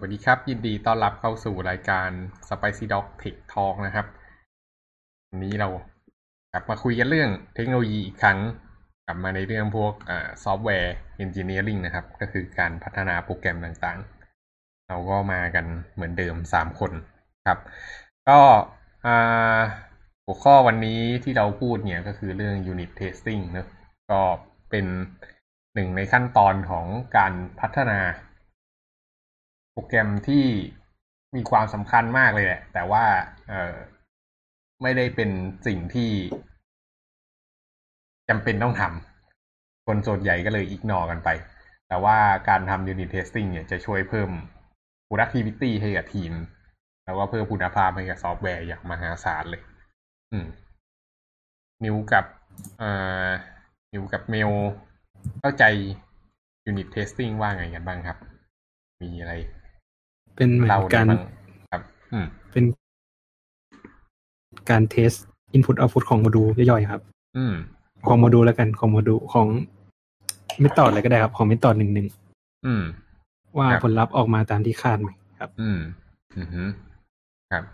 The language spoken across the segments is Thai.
สวัสดีครับ ยินดีต้อนรับเข้าสู่รายการ Spicy Dog Tech Talk นะครับ วันนี้เรากลับมาคุยกันเรื่องเทคโนโลยีอีกครั้ง กลับมาในเรื่องพวก software engineering นะครับ ก็คือการพัฒนาโปรแกรมต่างๆ เราก็มากันเหมือนเดิมสามคนครับ ก็หัวข้อวันนี้ที่เราพูดเนี่ยก็คือเรื่อง unit testing นะก็เป็นหนึ่งในขั้นตอนของการพัฒนา โปรแกรมที่มีความสำคัญมากเลยแหละ แต่ว่าเออไม่ได้เป็นสิ่งที่จำเป็นต้องทำคนส่วนใหญ่ก็เลยอิกนอกันไป แต่ว่าการทำ unit testing เนี่ยจะช่วยเพิ่ม productivity ให้กับทีม แล้วก็เพิ่มคุณภาพให้กับซอฟต์แวร์อย่างมหาศาลเลย อืม นิวกับอ่านิวกับเมลเข้าใจ unit testing ว่าไงกันบ้างครับ มีอะไร เป็นเหมือนการครับอืมเป็นการ test input output ของโมดูลย่อยๆครับ อืม ของโมดูลแล้วกันของโมดูลของ method อะไรก็ได้ครับ ของ method หนึ่งหนึ่งอืมว่าผลลัพธ์ออกมาตามที่คาดไหมครับ อืม อือฮึครับ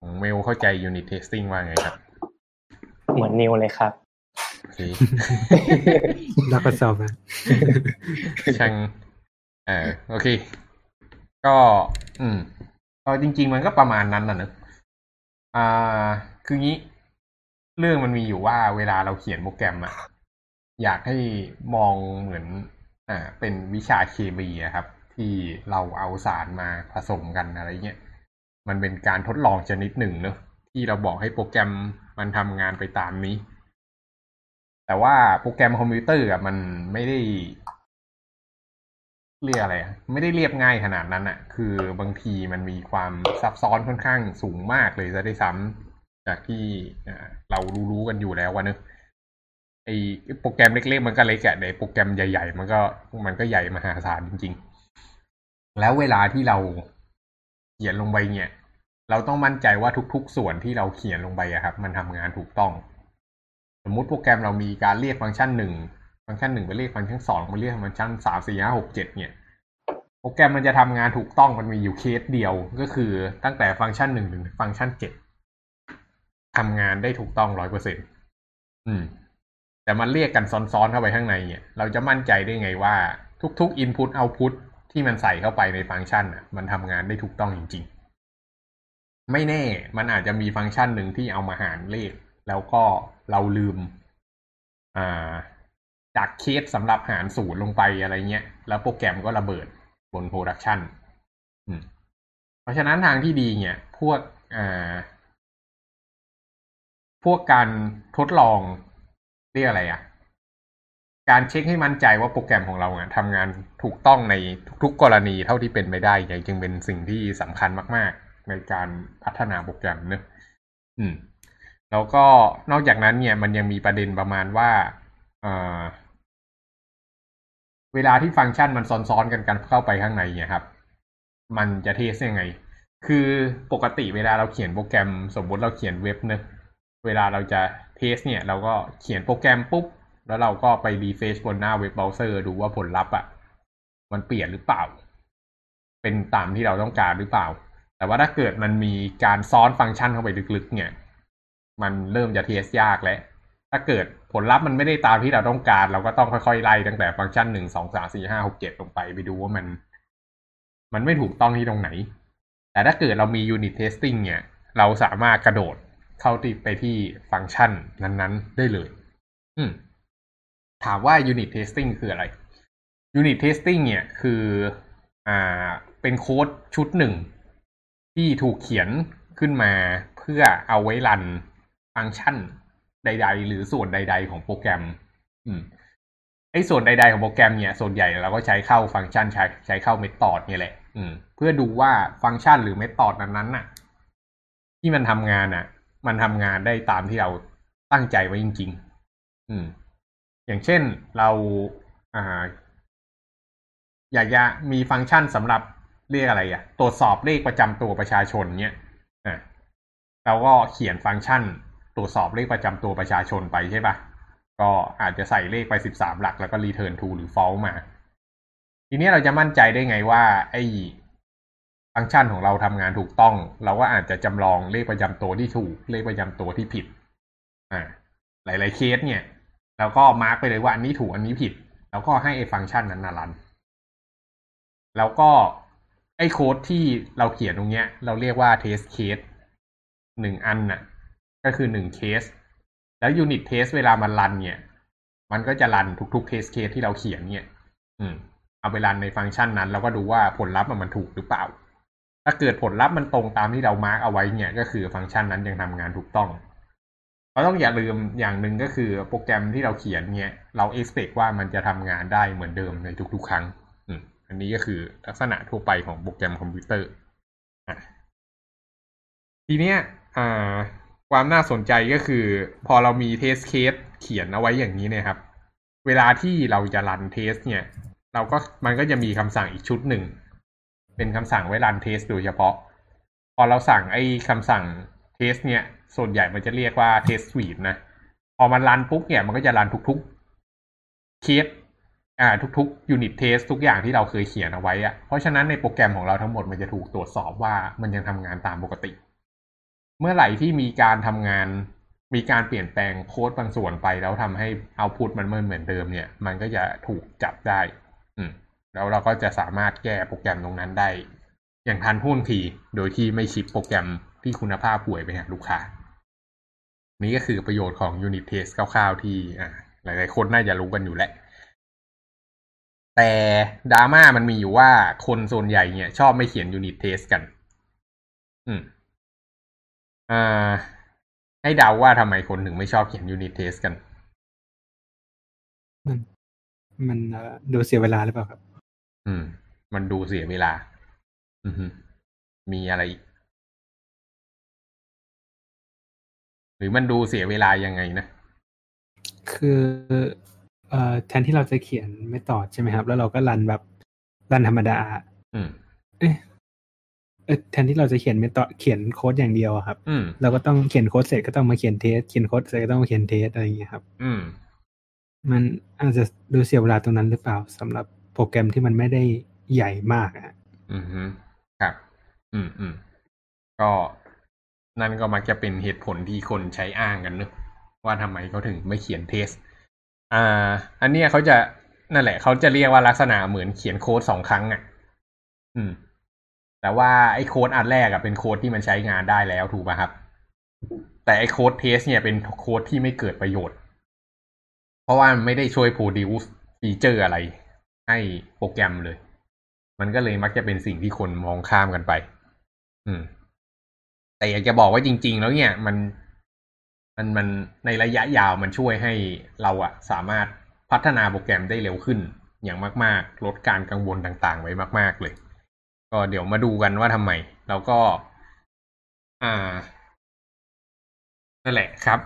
ของเมลเข้าใจ unit testing ว่าไงครับ เหมือนนิวเลยครับรักก็สอบนะช่าง เออโอเค ก็ อืมก็จริง ๆ มันก็ประมาณนั้นน่ะเนอะอ่า คืองี้ เรื่องมันมีอยู่ว่าเวลาเราเขียนโปรแกรมอะอยากให้มองเหมือน อ่า เป็นวิชาเคมีอะครับ ที่เราเอาสารมาผสมกันอะไรเงี้ยมันเป็นการทดลองชนิดหนึ่งเนอะที่เราบอกให้โปรแกรมมันทำงานไปตามนี้ แต่ว่าโปรแกรมคอมพิวเตอร์อะมันไม่ได้ เรียกอะไรไม่ได้เรียบง่ายขนาดนั้นอะคือบางทีมันมีความซับซ้อนค่อนข้างสูงมากเลยจะได้ซ้ำจากที่เรารู้ๆกันอยู่แล้วว่าเนอะไอโปรแกรมเล็กๆมันก็เล็กอะในโปรแกรมใหญ่ ๆ มันก็มันก็ใหญ่มหาศาลจริง ๆ แล้วเวลาที่เราเขียนลงไปเนี่ย เราต้องมั่นใจว่าทุก ๆ ส่วนที่เราเขียนลงไปอะครับ มันทำงานถูกต้อง สมมุติโปรแกรมเรามีการเรียกฟังก์ชันหนึ่ง ฟังก์ชันหนึ่งไปเรียกฟังก์ชันสองไปเรียกฟังก์ชันสามสี่ห้าหกเจ็ดเนี่ยโปรแกรมมันจะทำงานถูกต้องมันมีอยู่เคสเดียวก็คือตั้งแต่ฟังก์ชันหนึ่งถึงฟังก์ชันเจ็ดทำงานได้ถูกต้องร้อยเปอร์เซ็นต์อืม แต่มันเรียกกันซ้อนๆเข้าไปข้างในเนี่ย เราจะมั่นใจได้ไงว่าทุกๆ input output ที่มันใส่เข้าไปในฟังก์ชันอะ มันทำงานได้ถูกต้องจริง ๆ ไม่แน่ มันอาจจะมีฟังก์ชันหนึ่งที่เอามาหารเลข แล้วก็เราลืม อ่า จากเคสสำหรับหารศูนย์ลงไปอะไรเงี้ย แล้วโปรแกรมก็ระเบิดบนโปรดักชันเพราะฉะนั้นทางที่ดีเนี่ย พวกอ่าพวกการทดลองเรียกอะไรอะ่ะ การเช็คให้มั่นใจว่าโปรแกรมของเราเนี่ยทำงานถูกต้องในทุกๆกรณีเท่าที่เป็นไปได้ยังจึงเป็นสิ่งที่สำคัญมาก ๆ ในการพัฒนาโปรแกรมเนอะอืม แล้วก็นอกจากนั้นเนี่ย มันยังมีประเด็นประมาณว่า เเวลาที่ฟังก์ชันมันซ้อนๆกันกันเข้าไปข้างในเนี่ยครับ มันจะ test ยังไง คือปกติเวลาเราเขียนโปรแกรม สมมติเราเขียนเว็บเนะเวลาเราจะ test เนี่ย เราก็เขียนโปรแกรมปุ๊บ แล้วเราก็ไป refresh บนหน้าเว็บเบราว์เซอร์ดูว่าผลลัพธ์อะ มันเปลี่ยนหรือเปล่า เป็นตามที่เราต้องการหรือเปล่า แต่ว่าถ้าเกิดมันมีการซ้อนฟังก์ชันเข้าไปลึกๆ เนี่ย มันเริ่มจะ test ยากแล้ว ถ้าเกิดผลลัพธ์มันไม่ได้ตามที่เราต้องการ เราก็ต้องค่อยๆไล่ตั้งแต่ฟังก์ชันหนึ่งสองสามสี่ห้าหกเจ็ดลงไปไปดูว่ามัน มันไม่ถูกต้องที่ตรงไหน แต่ถ้าเกิดเรามี unit testing เนี่ย เราสามารถกระโดดเข้าติดไปที่ฟังก์ชันนั้นๆ ได้เลย อืมถามว่า unit testing คืออะไร unit testing เนี่ยคืออ่าเป็นโค้ดชุดหนึ่ง ที่ถูกเขียนขึ้นมาเพื่อเอาไว้รันฟังก์ชัน ใด ๆ หรือส่วนใด ๆ ของโปรแกรม อืมไอ้ส่วนใด ๆ ของโปรแกรมเนี่ย ส่วนใหญ่เราก็ใช้เข้าฟังก์ชันใช้ใช้เข้าเมธอดเนี่ยแหละ อืม เพื่อดูว่าฟังก์ชันหรือเมธอดนั้นๆน่ะ ที่มันทำงานน่ะ มันทำงานได้ตามที่เราตั้งใจไว้จริง ๆ อืม อย่างเช่นเราอ่าอยากจะมีฟังก์ชันสำหรับเรียกอะไรอะ่ะ ตรวจสอบเลขประจำตัวประชาชนเนี่ยอ่าเราก็เขียนฟังก์ชัน ตรวจสอบเลขประจำตัวประชาชนไปใช่ปะก็อาจจะใส่เลขไปสิบสามหลักแล้วก็ return to หรือ false มา ทีนี้เราจะมั่นใจได้ไงว่าไอ้ฟังก์ชันของเราทำงานถูกต้อง เราก็อาจจะจำลองเลขประจำตัวที่ถูก เลขประจำตัวที่ผิด อ่า หลาย ๆ เคสเนี่ยเราก็ mark ไปเลยว่าอันนี้ถูกอันนี้ผิด แล้วก็ให้ไอ้ฟังก์ชันนั้นน่ะ run แล้วก็ไอ้โค้ดที่เราเขียนตรงเนี้ย เราเรียกว่า test case หนึ่งอันน่ะ ก็คือหนึ่งเคส แล้ว unit test เวลามัน run เนี่ย มันก็จะ run ทุกๆ test case ที่เราเขียนเนี่ย อืม เอาไป run ในฟังก์ชันนั้น แล้วก็ดูว่าผลลัพธ์มันถูกหรือเปล่า ถ้าเกิดผลลัพธ์มันตรงตามที่เรา mark เอาไว้เนี่ย ก็คือฟังก์ชันนั้นยังทำงานถูกต้องเราต้องอย่าลืมอย่างหนึ่งก็คือโปรแกรมที่เราเขียนเนี่ย เรา expect ว่ามันจะทำงานได้เหมือนเดิมในทุกๆ ครั้ง อืม อันนี้ก็คือลักษณะทั่วไปของโปรแกรมคอมพิวเตอร์ อะทีเนี้ย อ่า ความน่าสนใจก็คือ พอเรามี test case เขียนเอาไว้อย่างนี้เนี่ยครับ เวลาที่เราจะ run test เนี่ย เราก็มันก็จะมีคำสั่งอีกชุดหนึ่ง เป็นคำสั่งไว้ run test โดยเฉพาะ พอเราสั่งไอ้คำสั่ง test เนี่ย ส่วนใหญ่มันจะเรียกว่า test suite นะ พอมัน run ปุ๊บเนี่ยมันก็จะ run ทุกๆเคสอ่าทุกๆ unit test ทุกอย่างที่เราเคยเขียนเอาไว้อะเพราะฉะนั้นในโปรแกรมของเราทั้งหมดมันจะถูกตรวจสอบว่ามันยังทำงานตามปกติ เมื่อไหร่ที่มีการทำงาน มีการเปลี่ยนแปลงโค้ดบางส่วนไป แล้วทำให้ output มันไม่เหมือนเดิมเนี่ย มันก็จะถูกจับได้ อืม แล้วเราก็จะสามารถแก้โปรแกรมตรงนั้นได้ อย่างทันท่วงที โดยที่ไม่ชิปโปรแกรมที่คุณภาพป่วยไปหาลูกค้า นี่ก็คือประโยชน์ของ Unit Test คร่าวๆที่หลายๆคนน่าจะรู้กันอยู่แหละแต่ดราม่ามันมีอยู่ว่าคนส่วนใหญ่เนี่ย ชอบไม่เขียน Unit Test กัน อืม ให้เดาว่าทำไมคนถึงไม่ชอบเขียน Unit Test กัน มันมันเอ่อดูเสียเวลาหรือเปล่าครับ อืม มันดูเสียเวลา อือฮึมีอะไรอีกหรือมันดูเสียเวลายังไงนะ คือเอ่อแทนที่เราจะเขียนไม่ตอดใช่ไหมครับ แล้วเราก็รันแบบรันธรรมดา อืม เอ๊ะเอ๊ะ แทนที่เราจะเขียนไม่ตอดเขียนโค้ดอย่างเดียวอะครับอืมเราก็ต้องเขียนโค้ดเสร็จก็ต้องมาเขียนเทสเขียนโค้ดเสร็จก็ต้องมาเขียนเทสอะไรอย่างเงี้ยครับ อืม มันอาจจะดูเสียเวลาตรงนั้นหรือเปล่าสำหรับโปรแกรมที่มันไม่ได้ใหญ่มากอะอืมฮึครับ อืมอืมก็นั่นก็มักจะเป็นเหตุผลที่คนใช้อ้างกันเนอะว่าทำไมเขาถึงไม่เขียนเทส อ่า อันเนี้ยเขาจะนั่นแหละเขาจะเรียกว่าลักษณะเหมือนเขียนโค้ดสองครั้งอะ อืม แต่ว่าไอ้โค้ดอันแรกอะเป็นโค้ดที่มันใช้งานได้แล้วถูกป่ะครับ แต่ไอ้โค้ด test เนี่ยเป็นโค้ดที่ไม่เกิดประโยชน์ เพราะว่ามันไม่ได้ช่วย produce feature อะไร ให้โปรแกรมเลย มันก็เลยมักจะเป็นสิ่งที่คนมองข้ามกันไป อืม แต่อยากจะบอกว่าจริง ๆ แล้วเนี่ย มันมันมันในระยะยาวมันช่วยให้เราอะสามารถพัฒนาโปรแกรมได้เร็วขึ้นอย่างมาก ๆ ลดการกังวลต่าง ๆ ไว้มาก ๆ เลย ก็เดี๋ยวมาดูกันว่าทำไม แล้วก็ อ่า นั่นแหละครับ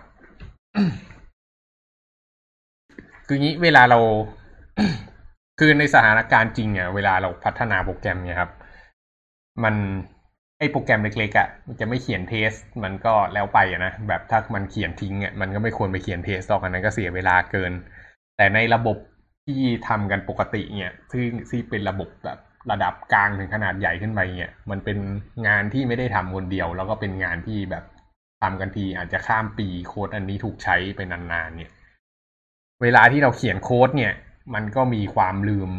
คืองี้เวลาเรา คือในสถานการณ์จริงเนี่ยเวลาเราพัฒนาโปรแกรมเนี่ยครับ มันไอโปรแกรมเล็กๆอะ่ะมันจะไม่เขียนเทส มันก็แล้วไปอะนะแบบถ้ามันเขียนทิ้งอะ่ะมันก็ไม่ควรไปเขียนเทสตอกอันนั้นก็เสียเวลาเกิน แต่ในระบบที่ทำกันปกติเนี่ยซึ่งที่เป็นระบบแบบ ระดับกลางถึงขนาดใหญ่ขึ้นไปเนี่ยมันเป็นงานที่ไม่ได้ทำคนเดียว แล้วก็เป็นงานที่แบบทำกันทีอาจจะข้ามปีโค้ดอันนี้ถูกใช้ไปนานๆเนี่ย เวลาที่เราเขียนโค้ดเนี่ย มันก็มีความลืม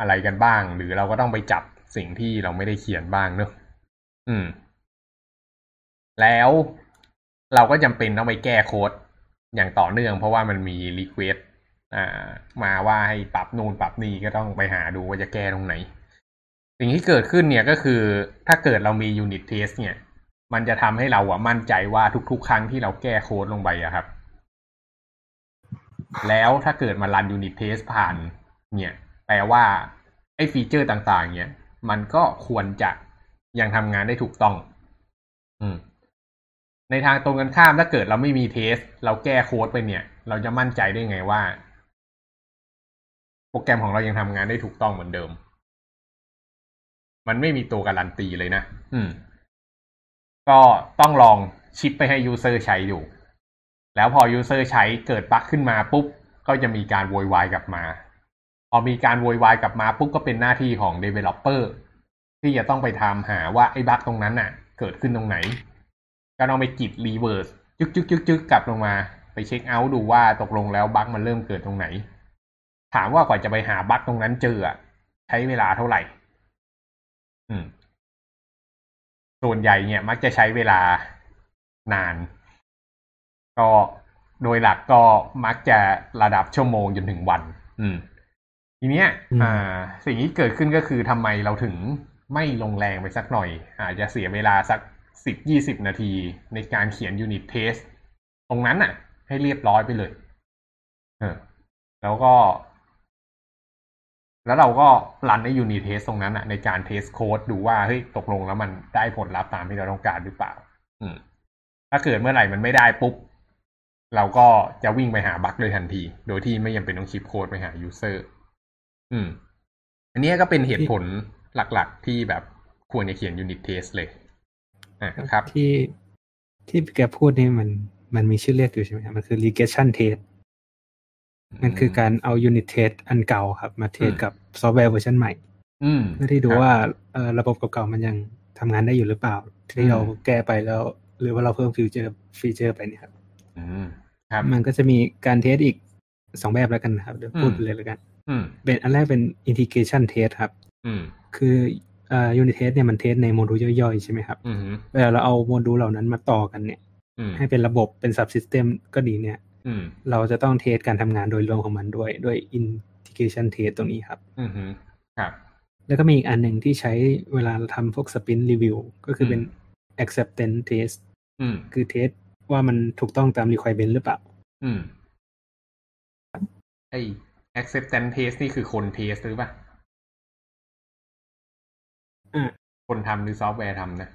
อะไรกันบ้าง หรือเราก็ต้องไปจับสิ่งที่เราไม่ได้เขียนบ้างเนอะอืม แล้วเราก็จำเป็นต้องไปแก้โค้ดอย่างต่อเนื่อง เพราะว่ามันมี requestอ่า มาว่าให้ปรับนู่นปรับนี่ก็ต้องไปหาดูว่าจะแก้ตรงไหน สิ่งที่เกิดขึ้นเนี่ยก็คือถ้าเกิดเรามี unit test เนี่ย มันจะทำให้เราอะมั่นใจว่าทุกๆ ครั้งที่เราแก้โค้ดลงไปอะครับ แล้วถ้าเกิดมา run unit test ผ่าน เนี่ย แปลว่าไอ้ feature ต่าง ๆ เนี่ย มันก็ควรจะยังทำงานได้ถูกต้อง อืม ในทางตรงกันข้ามถ้าเกิดเราไม่มี test เราแก้โค้ดไปเนี่ย เราจะมั่นใจได้ไงว่า โปรแกรมของเรายังทำงานได้ถูกต้องเหมือนเดิม มันไม่มีตัวการันตีเลยนะ อืม ก็ต้องลอง ship ไปให้ user ใช้อยู่ แล้วพอ user ใช้เกิด bug ขึ้นมาปุ๊บ ก็จะมีการโวยวายกลับมา พอมีการโวยวายกลับมาปุ๊บก็เป็นหน้าที่ของ developer ที่จะต้องไปทำหาว่าไอ้ bug ตรงนั้นน่ะ เกิดขึ้นตรงไหน ก็ต้องไป git reverse จึกจึกจึกจึกกลับลงมา ไปเช็คเอาท์ดูว่าตกลงแล้ว bug มันเริ่มเกิดตรงไหน ถามว่ากว่าจะไปหา bug ตรงนั้นเจออะใช้เวลาเท่าไหร่ อืม ส่วนใหญ่เนี่ย มักจะใช้เวลานาน ก็โดยหลักก็มักจะระดับชั่วโมงจนถึงวัน อืม ทีเนี้ยอืมอ่า สิ่งที่เกิดขึ้นก็คือทำไมเราถึงไม่ลงแรงไปสักหน่อย อาจจะเสียเวลาสักสิบยี่สิบนาทีในการเขียน unit test ตรงนั้นน่ะ ให้เรียบร้อยไปเลย เออ แล้วก็ แล้วเราก็ run ใน unit test ตรงนั้นอะในการ test โค้ดดูว่าเฮ้ยตกลงแล้วมันได้ผลลัพธ์ตามที่เราต้องการหรือเปล่า อืม ถ้าเกิดเมื่อไหร่มันไม่ได้ปุ๊บ เราก็จะวิ่งไปหา bug เลยทันที โดยที่ไม่จำเป็นต้อง ship โค้ดไปหา user อืม อันนี้ก็เป็นเหตุผลหลักๆ ที่แบบควรจะเขียน unit test เลยอะครับ ที่ที่แกพูดนี่มันมันมีชื่อเรียกอยู่ใช่ไหมครับมันคือ regression test มันคือการเอา unit test อันเก่าครับ มา test อืมกับซอฟต์แวร์เวอร์ชันใหม่อืมเพื่อที่ดูครับว่าเอ่อระบบเก่าๆมันยังทำงานได้อยู่หรือเปล่า ที่เราอืมแก้ไปแล้ว หรือว่าเราเพิ่ม feature feature ไปเนี่ยครับอืมครับมันก็จะมีการ test อีกสองแบบแล้วกันนะครับเดี๋ยวพูดอืมไปเลยแล้วกันอืมเป็นอันแรกเป็น integration test ครับอืมคือเอ่อ unit test เนี่ยมัน test ในโมดูลย่อยๆ ใช่ไหมครับอืมเวลาเราเอาโมดูลเหล่านั้นมาต่อกันเนี่ยอืมให้เป็นระบบเป็น subsystem ก็ดีเนี่ยอืม เราจะต้อง test การทำงานโดยรวมของมันด้วย ด้วย integration test ตรงนี้ครับ อืมครับ แล้วก็มีอีกอันหนึ่งที่ใช้เวลาเราทำพวก sprint review ก็คือเป็น acceptance test อืมคือ test ว่ามันถูกต้องตาม requirement หรือเปล่า อืมไอ acceptance test นี่คือคน test หรือเปล่าอ่าคนทำหรือซอฟต์แวร์ทำนะ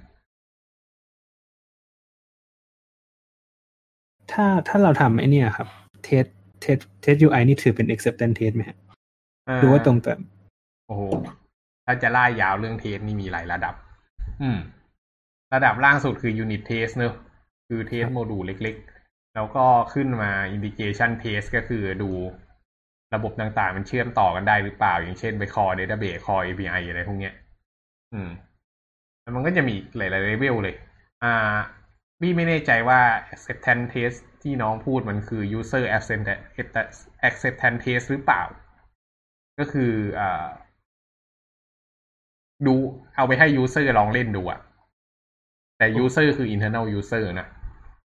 ถ้าถ้าเราทำไอเนี่ยครับเท test test UI นี่ถือเป็น acceptance test ไหมฮะอ่ดูว่าตรงตามโอ้โหถ้าจะไล่ยาวเรื่อง test นี่มีหลายระดับ อืม ระดับล่างสุดคือ unit test เนอะคือ test module เล็กๆ แล้วก็ขึ้นมา integration test ก็คือดูระบบต่างๆ มันเชื่อมต่อกันได้หรือเปล่า อย่างเช่นไป call database call API อะไรพวกเนี้ย อืมแล้วมันก็จะมีอีกหลายๆเลเวลเลย อ่า พี่ไม่แน่ใจว่า acceptance test ที่น้องพูดมันคือ user acceptance acceptance test หรือเปล่า ก็คืออ่าดูเอาไปให้ user ลองเล่นดูอะแต่ user คือ internal user นะ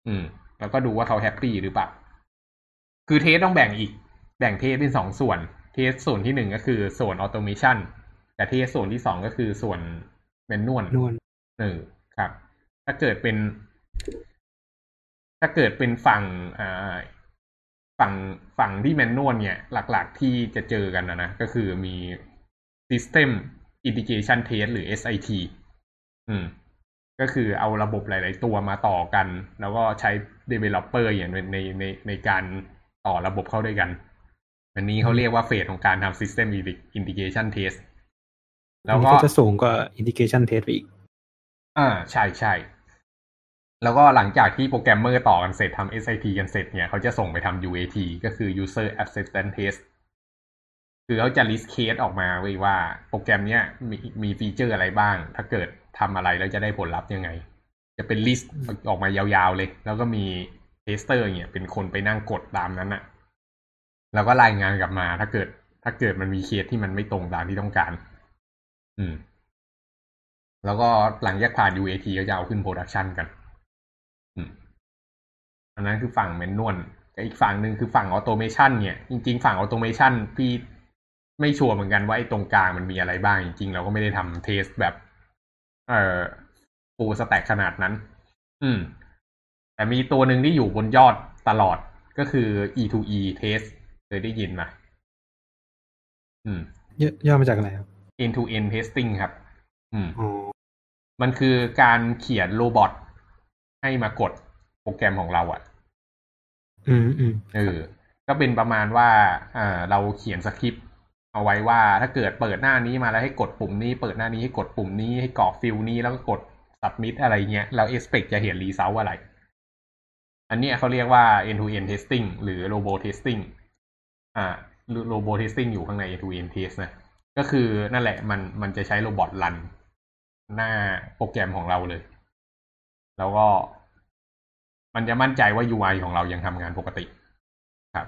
อืม แล้วก็ดูว่าเขา happy หรือเปล่า คือ test ต้องแบ่งอีก แบ่ง test เป็นสองส่วน test ส่วนที่หนึ่งก็คือส่วน automation แต่ test ส่วนที่สองก็คือส่วน manual เออครับ ถ้าเกิดเป็น ถ้าเกิดเป็นฝั่งอ่าฝั่งฝั่งที่แมนนวลเนี่ยหลักๆที่จะเจอกันนะนะก็คือมี System Integration Test หรือ SIT อืม ก็คือเอาระบบหลาย ๆ ตัวมาต่อกัน แล้วก็ใช้ Developer อย่างในในในในการต่อระบบเข้าด้วยกัน อันนี้เขาเรียกว่าเฟสของการทำ System Integration Test อัแล้นวนี้ก็ก็จะสูงกว่า integration test ไปอีก อ่า ใช่ใช่ แล้วก็หลังจากที่โปรแกรมเมอร์ต่อกันเสร็จทำ SIT กันเสร็จเนี่ย เขาจะส่งไปทำ UAT ก็คือ User Acceptance Test คือเขาจะ list case ออกมาไว้ว่าโปรแกรมเนี้ยมีมีฟีเจอร์อะไรบ้าง ถ้าเกิดทำอะไรแล้วจะได้ผลลัพธ์ยังไง จะเป็น list ออกมายาวๆเลย แล้วก็มี tester เนี่ยเป็นคนไปนั่งกดตามนั้นอะแล้วก็รายงานกลับมา ถ้าเกิด ถ้าเกิดมันมีเคสที่มันไม่ตรงตามที่ต้องการ อืม แล้วก็หลังจากผ่าน UAT ก็จะเอาขึ้น production กัน อันนั้นคือฝั่ง manual แต่อีกฝั่งหนึ่งคือฝั่ง automation เนี่ย จริง ๆ ฝั่ง automation พี่ไม่ชัวร์เหมือนกันว่าไอ้ตรงกลางมันมีอะไรบ้าง จริง ๆ เราก็ไม่ได้ทำ test แบบ เอ่อ full stack ขนาดนั้น อืม แต่มีตัวหนึ่งที่อยู่บนยอดตลอดก็คือ E2E test เคยได้ยินไหมอืม ย่อย่อมาจากอะไรครับ end to end testing ครับ อืมอ๋อมันคือการเขียนโรบอท ให้มากดโปรแกรมของเราอะ่ะ อืมอืมเออ ก็เป็นประมาณว่าอ่าเราเขียนสคริปต์เอาไว้ว่าถ้าเกิดเปิดหน้านี้มาแล้วให้กดปุ่มนี้ เปิดหน้านี้ให้กดปุ่มนี้ให้กรอกฟิลนี้แล้วก็กด submit อะไรเงี้ยเรา expect จะเห็น result อะไร อันเนี้ยเขาเรียกว่า end to end testing หรือ robo testing อ่าโรบอทเทสติ้งอยู่ข้างใน to end test นะ ก็คือนั่นแหละมันมันจะใช้ robot รันหน้าโปรแกรมของเราเลย แล้วก็มันจะมั่นใจว่า UI ของเรายังทำงานปกติครับ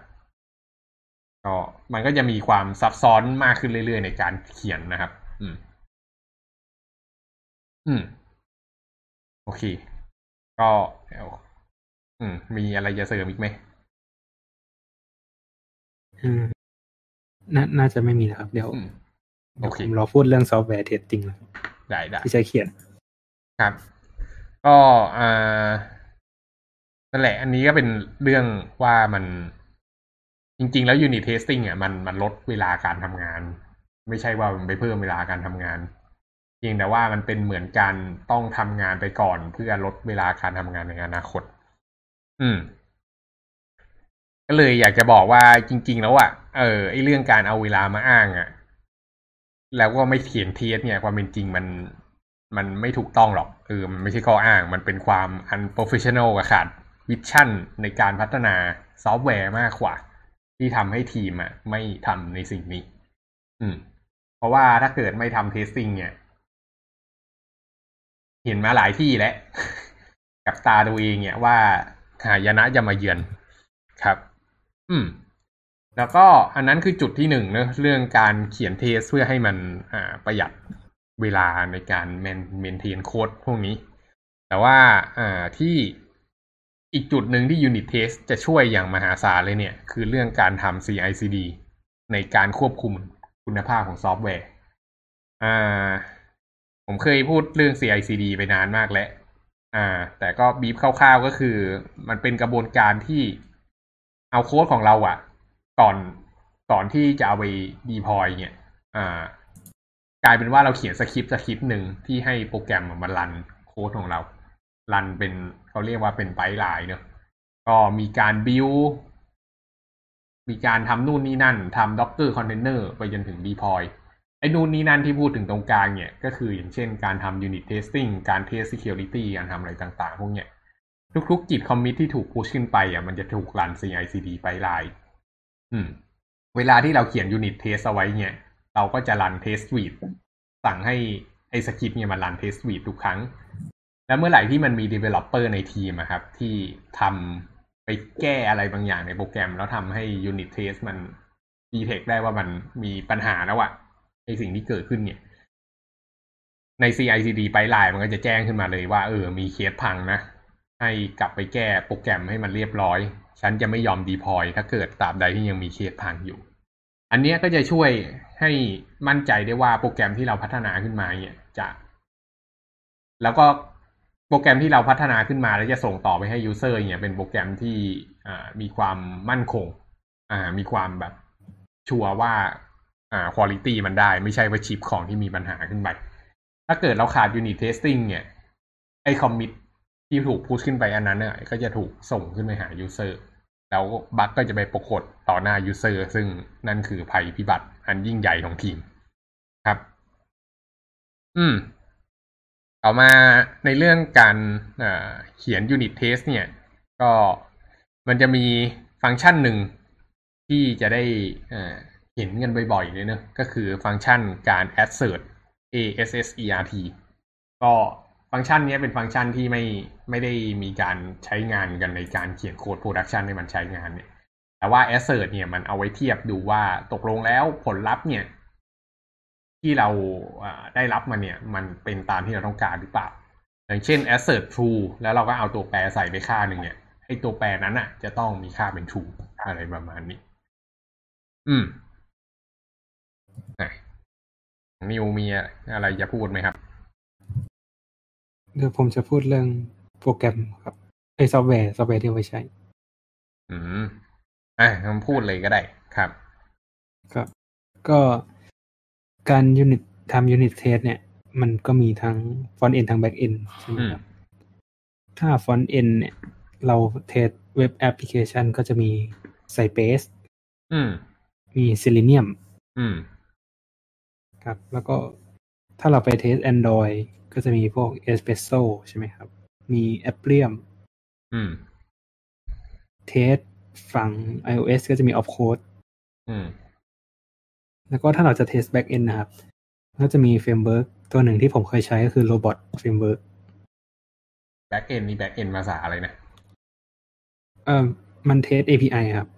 ก็มันก็จะมีความซับซ้อนมากขึ้นเรื่อยๆ ในการเขียนนะครับ อืม อืม โอเค ก็เดี๋ยวอืม มีอะไรจะเสริมอีกไหมอืมนาน่าจะไม่มีแล้วครับเดี๋ยวอืมเดี๋ยวโอเคผมรอพูดเรื่อง software testing แล้วได้ได้ที่ใช้เขียน ครับ ก็อ่านั่นแหละ อันนี้ก็เป็นเรื่องว่ามันจริง ๆ แล้ว unit testing อะมันมันลดเวลาการทำงาน ไม่ใช่ว่ามันไปเพิ่มเวลาการทำงานเพียงแต่ว่ามันเป็นเหมือนการต้องทำงานไปก่อน เพื่อลดเวลาการทำงานในอนาคต อืม ก็เลยอยากจะบอกว่าจริง ๆ แล้วอะเออไอ้เรื่องการเอาเวลามาอ้างอะ แล้วก็ไม่เขียน test เนี่ยความเป็นจริงมันมันไม่ถูกต้องหรอก เออมันไม่ใช่ข้ออ้างมันเป็นความ unprofessional กับขาด vision ในการพัฒนาซอฟต์แวร์มากกว่า ที่ทำให้ทีมอะไม่ทำในสิ่งนี้ อืม เพราะว่าถ้าเกิดไม่ทำ testing เนี่ยเห็นมาหลายที่แล้วกับตาตัวเองเนี่ยว่าหายนะจะมาเยือนครับ อืม แล้วก็อันนั้นคือจุดที่หนึ่งเนอะเรื่องการเขียน test เพื่อให้มันอ่าประหยัด เวลาในการ main maintain โค้ดพวกนี้ แต่ว่าอ่าที่อีกจุดหนึ่งที่ Unit Test จะช่วยอย่างมหาศาลเลยเนี่ย คือเรื่องการทำ CI/CD ในการควบคุมคุณภาพของซอฟต์แวร์ อ่า ผมเคยพูดเรื่อง CI/CD ไปนานมากแล้ว อ่า แต่ก็บีบคร่าวๆก็คือ มันเป็นกระบวนการที่เอาโค้ดของเราอะก่อนก่อนที่จะเอาไป deploy เนี่ย อ่า กลายเป็นว่าเราเขียนสคริปต์สคริปต์หนึ่งที่ให้โปรแกรมมันรันโค้ดของเรา รันเป็นเขาเรียกว่าเป็นไ p ไลน์เนอะก็มีการบิวมีการทำนู่นนี่นั่นทำ Docker Container ไปจนถึง deploy ไอ้นู่นนี่นั่นที่พูดถึงตรงกลางเนี่ยก็คืออย่างเช่นการทำ unit testing การ test security การทำอะไรต่างๆ พวกเนี้ยทุกๆ git commit ที่ถูก push ขึ้นไปอะมันจะถูกรัน CI/CD pipeline อืม เวลาที่เราเขียน unit test เอาไว้เนี่ย เราก็จะรัน test suite สั่งให้ไอ้สคริปต์เนี่ยมันรัน test suite ทุกครั้ง แล้วเมื่อไหร่ที่มันมี developer ในทีมครับ ที่ทำไปแก้อะไรบางอย่างในโปรแกรม แล้วทำให้ unit test มัน detect ได้ว่ามันมีปัญหาแล้วอะในสิ่งที่เกิดขึ้นเนี่ย ใน CI/CD pipeline มันก็จะแจ้งขึ้นมาเลยว่า เออ มีเคสพังนะ ให้กลับไปแก้โปรแกรมให้มันเรียบร้อย ฉันจะไม่ยอม deploy ถ้าเกิดตราบใดที่ยังมีเคสพังอยู่ อันเนี้ยก็จะช่วย ให้มั่นใจได้ว่าโปรแกรมที่เราพัฒนาขึ้นมาเนี่ยจะ แล้วก็โปรแกรมที่เราพัฒนาขึ้นมาแล้วจะส่งต่อไปให้ user เนี่ยเป็นโปรแกรมที่มีความมั่นคงอ่ามีความแบบชัวร์ว่าอ่าคุณภาพมันได้ ไม่ใช่ว่า ship ของที่มีปัญหาขึ้นไป ถ้าเกิดเราขาด unit testing เนี่ย ไอ้ commit ที่ถูก push ขึ้นไปอันนั้นเนี่ยก็จะถูกส่งขึ้นไปหา user แล้วบั๊กก็จะไปปรากฏต่อหน้า user ซึ่งนั่นคือภัยพิบัติ อันยิ่งใหญ่ของทีมครับ อืมต่อมาในเรื่องการเขียน unit test เนี่ย ก็มันจะมีฟังก์ชันหนึ่งที่จะได้เห็นกันบ่อยๆเลยเนอะก็คือฟังก์ชันการ assert assert ก็ฟังก์ชันนี้เป็นฟังก์ชันที่ไม่ไม่ได้มีการใช้งานกันในการเขียนโค้ด production ให้มันใช้งานเนี่ย แต่ว่า assert เนี่ยมันเอาไว้เทียบดูว่าตกลงแล้วผลลัพธ์เนี่ย ที่เราได้รับมาเนี่ย มันเป็นตามที่เราต้องการหรือเปล่า อย่างเช่น assert true แล้วเราก็เอาตัวแปรใส่ไปค่าหนึ่งเนี่ยให้ตัวแปรนั้นอะ จะต้องมีค่าเป็น true อะไรประมาณนี้ อืมนิวมีอะไรจะพูดไหมครับ เดี๋ยวผมจะพูดเรื่องโปรแกรมครับไอ้ซอฟต์แวร์ซอฟต์แวร์ที่เอาไว้ใช้ อืม อะคำพูดเลยก็ได้ครับ ครับ ก็การ unit ทำ unit test เนี่ย มันก็มีทั้ง front end ทั้ง back end ใช่ไหมครับ ถ้า front end เนี่ย เรา test เว็บแอปพลิเคชันก็จะมี Cypress อืมมีซิลิเนียมอืมครับ แล้วก็ถ้าเราไปเทส Android ก็จะมีพวก Espresso ใช่ไหมครับ มี Appium อืม test ฝั่ง iOS ก็จะมี Xcode อืมแล้วก็ถ้าเราจะ test backend นะครับ ก็จะมี framework ตัวหนึ่งที่ผมเคยใช้ก็คือ Robot Framework backend นี่ backend ภาษาอะไรนะ เอ่อ มันเทส API ครับ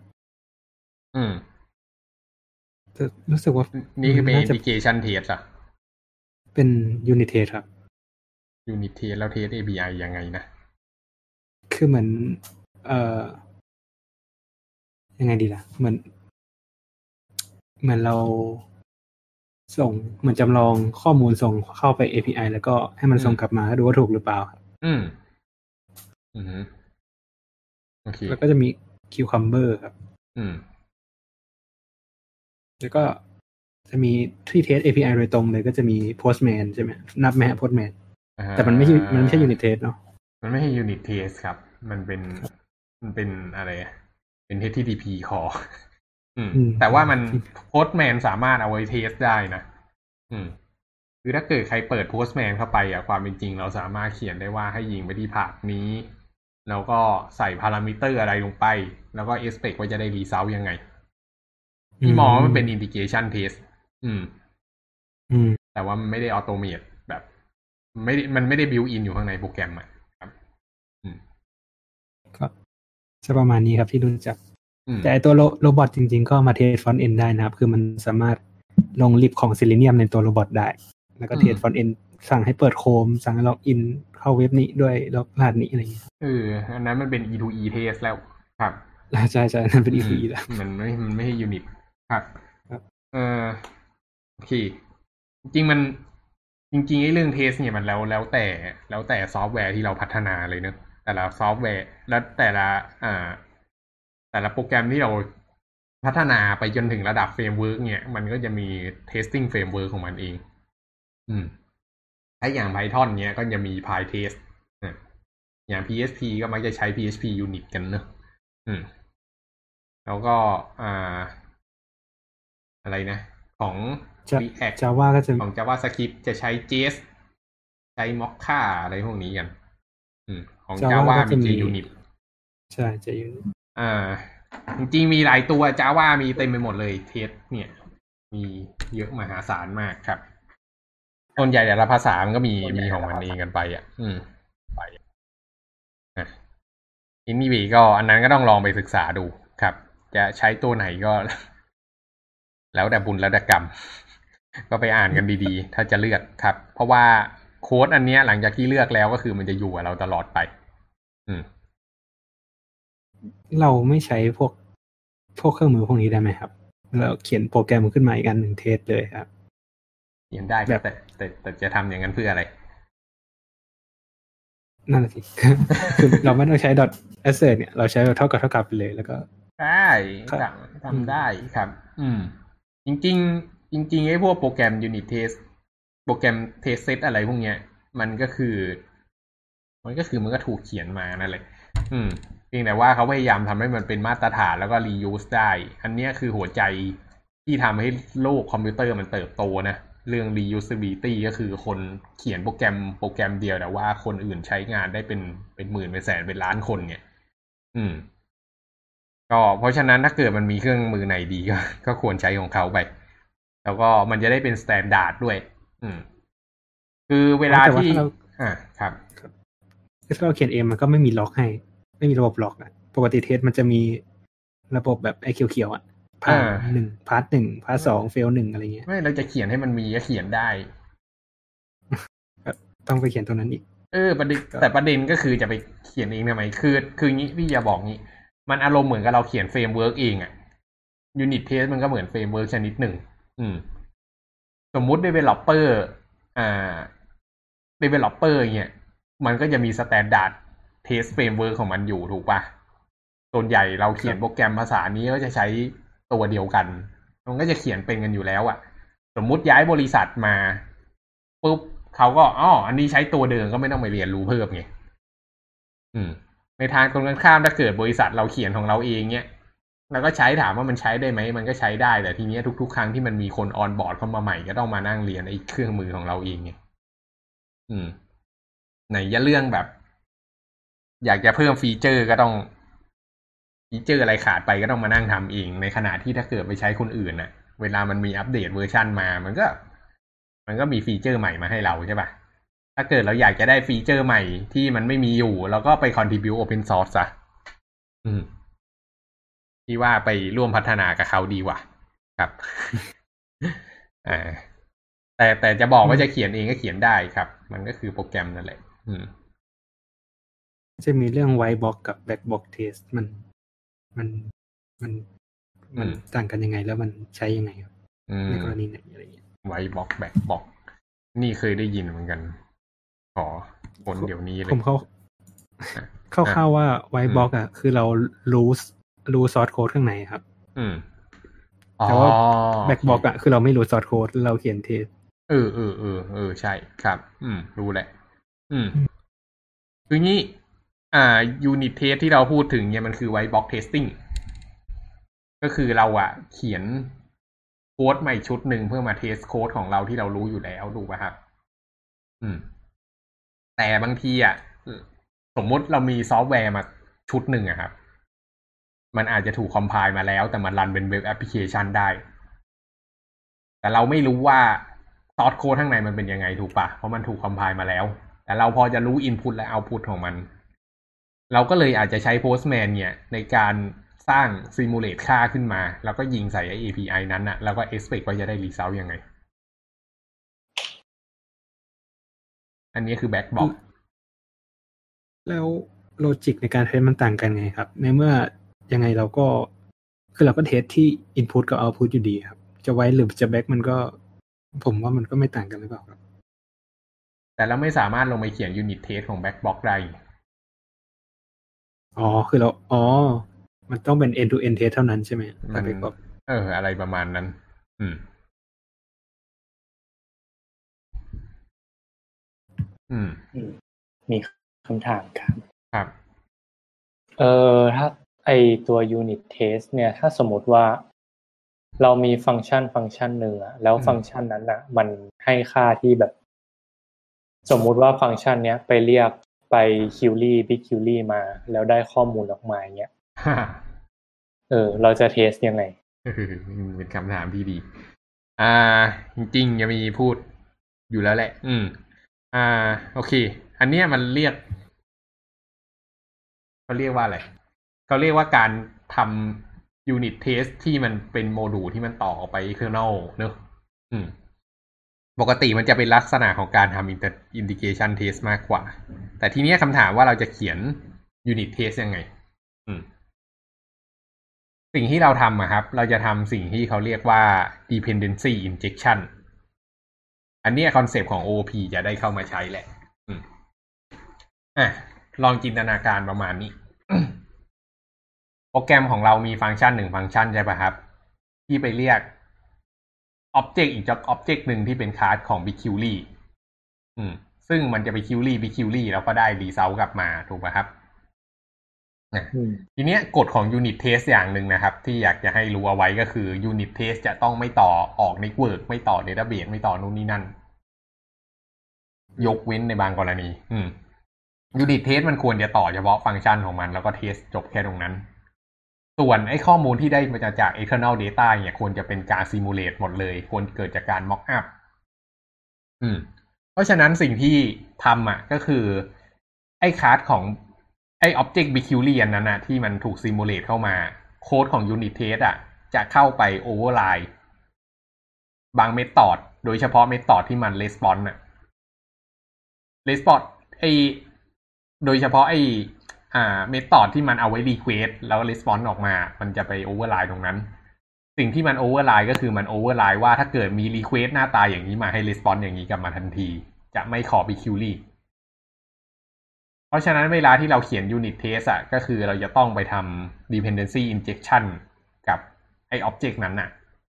อืมแต่รู้สึกว่า นี่คือเป็นน่าจะ application test อะเป็น Unit Test ครับ unit test แล้ว test API ยังไงนะ คือเหมือน เอ่อ ยังไงดีล่ะ เหมือน เหมือนเราส่งเหมือนจำลองข้อมูลส่งเข้าไป API แล้วก็ให้มันส่งกลับมาดูว่าถูกหรือเปล่าครับอืม อืมฮึโอเคแล้วก็จะมี Cucumber ครับ อืม แล้วก็จะมีที่เทส API โดยตรงเลยก็จะมี Postman ใช่ไหมนับไหมฮะ Postman อ่าแต่มันไม่ใช่มันไม่ใช่ Unit Test เนาะมันไม่ใช่ unit test ครับ มันเป็นมันเป็นอะไรอะ เป็น HTTP call อืมอืมแต่ว่ามัน Postman สามารถเอาไว้เทสได้นะอืมคือถ้าเกิดใครเปิด Postman เข้าไปอะความเป็นจริงเราสามารถเขียนได้ว่าให้ยิงไปที่ path นี้ แล้วก็ใส่พารามิเตอร์อะไรลงไป แล้วก็ expect ว่าจะได้ result ยังไงพี่มองว่ามันเป็น integration test อืม อืม แต่ว่ามันไม่ได้ automate แบบ ไม่ได้มันไม่ได้ built-in อยู่ข้างในโปรแกรมอะครับ อืมก็ จะประมาณนี้ครับที่รู้จักอืมแต่ไอ้ตัวRobot จริง ๆ ก็มา test frontend ได้นะครับ คือมันสามารถลง lib ของซิลิเนียมในตัว Robot ได้ แล้วก็ test frontend สั่งให้เปิดโคม สั่งให้ login เข้าเว็บนี้ด้วยล็อกรหัสนี้อะไรอย่างเงี้ยเอออันนั้นมันเป็น E2E test แล้วครับใช่ใช่นั่นเป็น E2E แล้วมันไม่มันไม่ใช่ unit ครับครับเออโอเค จริงๆมันจริงๆไอ้เรื่อง test เนี่ยมันแล้วแล้วแต่แล้วแต่ซอฟต์แวร์ที่เราพัฒนาเลยเนอะ แต่ละซอฟต์แวร์แล้วแต่ละอ่าแต่ละโปรแกรมที่เราพัฒนาไปจนถึงระดับ framework เนี่ย มันก็จะมี testing framework ของมันเอง อืม ถ้าอย่าง Python เนี้ยก็จะมี PyTest อะอย่าง PHP ก็มักจะใช้ PHPUnit กันเนอะอืม แล้วก็อ่าอะไรนะ ของจะ React จาว่าก็จะของ JavaScript จะใช้ Jest ใช้ Mocha อะไรพวกนี้กัน อืม ของ Java Java ก็จะมีมี JUnit ใช่จะอยู่อ่า จริงๆมีหลายตัว Java มีเต็มไปหมดเลยเทสเนี่ย มีเยอะมหาศาลมากครับส่วนใหญ่แต่ละภาษามันก็มีมีของมันเองกันไปอะ อืม ไปอะอินนี่วีก็อันนั้นก็ต้องลองไปศึกษาดูครับ จะใช้ตัวไหนก็ แล้วแต่บุญแล้วแต่กรรม ก็ไปอ่านกันดีๆ ถ้าจะเลือกครับ เพราะว่าโค้ดอันเนี้ยหลังจากที่เลือกแล้วก็คือมันจะอยู่กับเราตลอดไปอืม เราไม่ใช้พวกพวกเครื่องมือพวกนี้ได้ไหมครับ เราเขียนโปรแกรมขึ้นมาอีกอันหนึ่งเทสเลยครับเขียนได้ครับแบบแต่แต่แต่จะทำอย่างนั้นเพื่ออะไร นั่นแหละสิคือเราไม่ต้องใช้ dot assert เนี่ย เราใช้แบบเท่ากับเท่ากับไปเลยแล้วก็ ได้ครับทำทำได้ครับ อืม จริงๆจริงๆไอ้พวกโปรแกรม unit test โปรแกรม test set อะไรพวกเนี้ย มันก็คือ มันก็คือมันก็ถูกเขียนมานั่นแหละอืมเพียงแต่ว่าเขาพยายามทำให้มันเป็นมาตรฐานแล้วก็ reuse ได้ อันเนี้ยคือหัวใจที่ทำให้โลกคอมพิวเตอร์มันเติบโตนะเรื่อง reusability ก็คือคนเขียนโปรแกรมโปรแกรมเดียวแต่ว่าคนอื่นใช้งานได้เป็นเป็นหมื่นเป็นแสนเป็นล้านคนเนี่ย อืม ก็เพราะฉะนั้นถ้าเกิดมันมีเครื่องมือไหนดีก็ก็ควรใช้ของเขาไป แล้วก็มันจะได้เป็น standard ด้วย อืม คือเวลาแต่ว่าที่ถ้าเราอ่าครับ ถ้าเราเขียนเองมันก็ไม่มี log ให้ ไม่มีระบบ log อะปกติ test มันจะมีระบบแบบไอ้เขียวๆอะ pass อ่าหนึ่ง pass หนึ่ง pass สอง fail หนึ่งอะไรเงี้ยไม่เราจะเขียนให้มันมีก็เขียนได้ต้องไปเขียนตรงนั้นอีก เออประเด็นครับแต่ประเด็นก็คือจะไปเขียนเองทำไม คือ คืองี้พี่จะบอกงี้ มันอารมณ์เหมือนกับเราเขียน framework เองอะ unit test มันก็เหมือน framework ชนิดหนึ่งอืม สมมุติ developer อ่า developer เนี่ย มันก็จะมี standard test framework ของมันอยู่ถูกปะส่วนใหญ่เราเขียนโปรแกรมภาษานี้ก็จะใช้ตัวเดียวกัน มันก็จะเขียนเป็นกันอยู่แล้วอะสมมุติย้ายบริษัทมาปุ๊บเขาก็อ๋ออันนี้ใช้ตัวเดิมก็ไม่ต้องไปเรียนรู้เพิ่มไงอืม ในทางตรงกันข้ามถ้าเกิดบริษัทเราเขียนของเราเองเนี่ยเราก็ใช้ถามว่ามันใช้ได้ไหมมันก็ใช้ได้แต่ทีเนี้ยทุกๆ ครั้งที่มันมีคน onboard เข้ามาใหม่ก็ต้องมานั่งเรียนไอ้เครื่องมือของเราเองไงอืม ไหนจะเรื่องแบบ อยากจะเพิ่ม feature ก็ต้อง feature อะไรขาดไปก็ต้องมานั่งทำเอง ในขณะที่ถ้าเกิดไปใช้คนอื่นน่ะ เวลามันมีอัปเดตเวอร์ชันมา มันก็ มันก็มี feature ใหม่มาให้เราใช่ปะถ้าเกิดเราอยากจะได้ feature ใหม่ที่มันไม่มีอยู่เราก็ไป contribute open source ซะอืมที่ว่าไปร่วมพัฒนากับเขาดีกว่า ครับอ่าแต่แต่จะบอกว่าจะเขียนเองก็เขียนได้ครับ มันก็คือโปรแกรมนั่นแหละ จะมีเรื่อง white box กับ black box test มัน มันมันมันอืมต่างกันยังไงแล้วมันใช้ยังไงครับอืมในกรณีไหนอะไรอย่างเงี้ยไว้บล็อกแบ็กบล็อกนี่เคยได้ยินเหมือนกัน ขอคนเดี๋ยวนี้เลผยมเข้าเข้าๆว่าไวบ็อกอะ คือเรารู้รู้ซอสโค้ดข้างในครับ อืมแต่ว่าแบ็กบ็อกอะคือเราไม่รู้ซอสโค้ดเราเขียนเทสเออเออเออเออใช่ครับ อืม รู้แหละ อืม คืองี้ อ่า unit test ที่เราพูดถึงเนี่ยมันคือ white box testing ก็คือเราอะเขียนโค้ดใหม่ชุดหนึ่งเพื่อมา test code ของเราที่เรารู้อยู่แล้วถูกป่ะครับ อืม แต่บางทีอะสมมุติเรามีซอฟต์แวร์มาชุดหนึ่งอะครับ มันอาจจะถูก compile มาแล้ว แต่มัน run เป็น web application ได้ แต่เราไม่รู้ว่าsource code ข้างในมันเป็นยังไงถูกปะเพราะมันถูก compile มาแล้ว แต่เราพอจะรู้ input และ output ของมัน เราก็เลยอาจจะใช้ Postman เนี่ย ในการสร้าง simulate ค่าขึ้นมา แล้วก็ยิงใส่ API นั้นนะแล้วก็ expect ว่าจะได้ result ยังไง อันนี้คือ black box แล้ว logic ในการ test มันต่างกันไงครับ ในเมื่อยังไงเราก็คือเราก็ test ที่input กับ output อยู่ดีครับ จะ white หรือจะ black มันก็ ผมว่ามันก็ไม่ต่างกันหรือเปล่าครับ แต่เราไม่สามารถลงไปเขียน unit test ของ black box ได้อ๋อ คือเรา อ๋อ มันต้องเป็น end to end test เท่านั้นใช่ไหมมัน black box เออ อะไรประมาณนั้น อืม อืม มีคำถามครับ ครับ เออถ้าไอตัว unit test เนี่ย ถ้าสมมติว่าเรามีฟังก์ชันฟังก์ชันหนึ่งอะแล้วอืมฟังก์ชันนั้นอะมันให้ค่าที่แบบ สมมุติว่าฟังก์ชันเนี้ยไปเรียกไป query BigQuery มา แล้วได้ข้อมูลออกมาอย่างเงี้ยฮ่าเออ เราจะ test ยังไงเออเป็นคำถามที่ดี อ่า จริงๆจะมีพูดอยู่แล้วแหละ อืม อ่า โอเค อันเนี้ยมันเรียกเขาเรียกว่าอะไรเขาเรียกว่าการทำ unit test ที่มันเป็นโมดูลที่มันต่อออกไป external เนอะอืม ปกติมันจะเป็นลักษณะของการทำ inter- integration test มากกว่า แต่ทีเนี้ยคำถามว่าเราจะเขียน unit test ยังไงสิ่งที่เราทำครับ เราจะทำสิ่งที่เขาเรียกว่า dependency injection อันนี้ concept ของ OOP จะได้เข้ามาใช้แหละอะลองจินตนาการประมาณนี้ โปรแกรมของเรามีฟังก์ชันหนึ่งฟังก์ชันใช่ปะครับ ที่ไปเรียก Object อีกจ็อบ Object หนึ่งที่เป็นคลาสของ BigQuery อืม ซึ่งมันจะไป Query BigQuery แล้วก็ได้ result กลับมาถูกไหมครับอืมทีเนี้ยกฎของ unit test อย่างหนึ่งนะครับ ที่อยากจะให้รู้เอาไว้ก็คือ unit test จะต้องไม่ต่อออก network ไม่ต่อ database ไม่ต่อนู่นนี่นั่น ยกเว้นในบางกรณี อืม unit test มันควรจะต่อเฉพาะฟังก์ชันของมัน แล้วก็เทสจบแค่ตรงนั้น ส่วนไอ้ข้อมูลที่ได้มาจาก external data เนี่ยควรจะเป็นการ simulate หมดเลย ควรเกิดจากการ mock up อืม เพราะฉะนั้นสิ่งที่ทำอะก็คือ ไอ้คลาสของไอ้ object b q l i อันนั้นนะที่มันถูก simulate เข้ามา โค้ดของ unit test อะ จะเข้าไป override บาง method โดยเฉพาะ method ที่มัน response อะ response ไอโดยเฉพาะไอ อ่า method ที่มันเอาไว้ request แล้ว response ออกมา มันจะไป override ตรงนั้น สิ่งที่มัน override ก็คือมัน override ว่าถ้าเกิดมี request หน้าตาอย่างนี้มาให้ response อย่างนี้กลับมาทันที จะไม่ขอ b q l i เพราะฉะนั้นเวลาที่เราเขียน unit test อะก็คือเราจะต้องไปทำ dependency injection กับไอ้ object นั้นน่ะ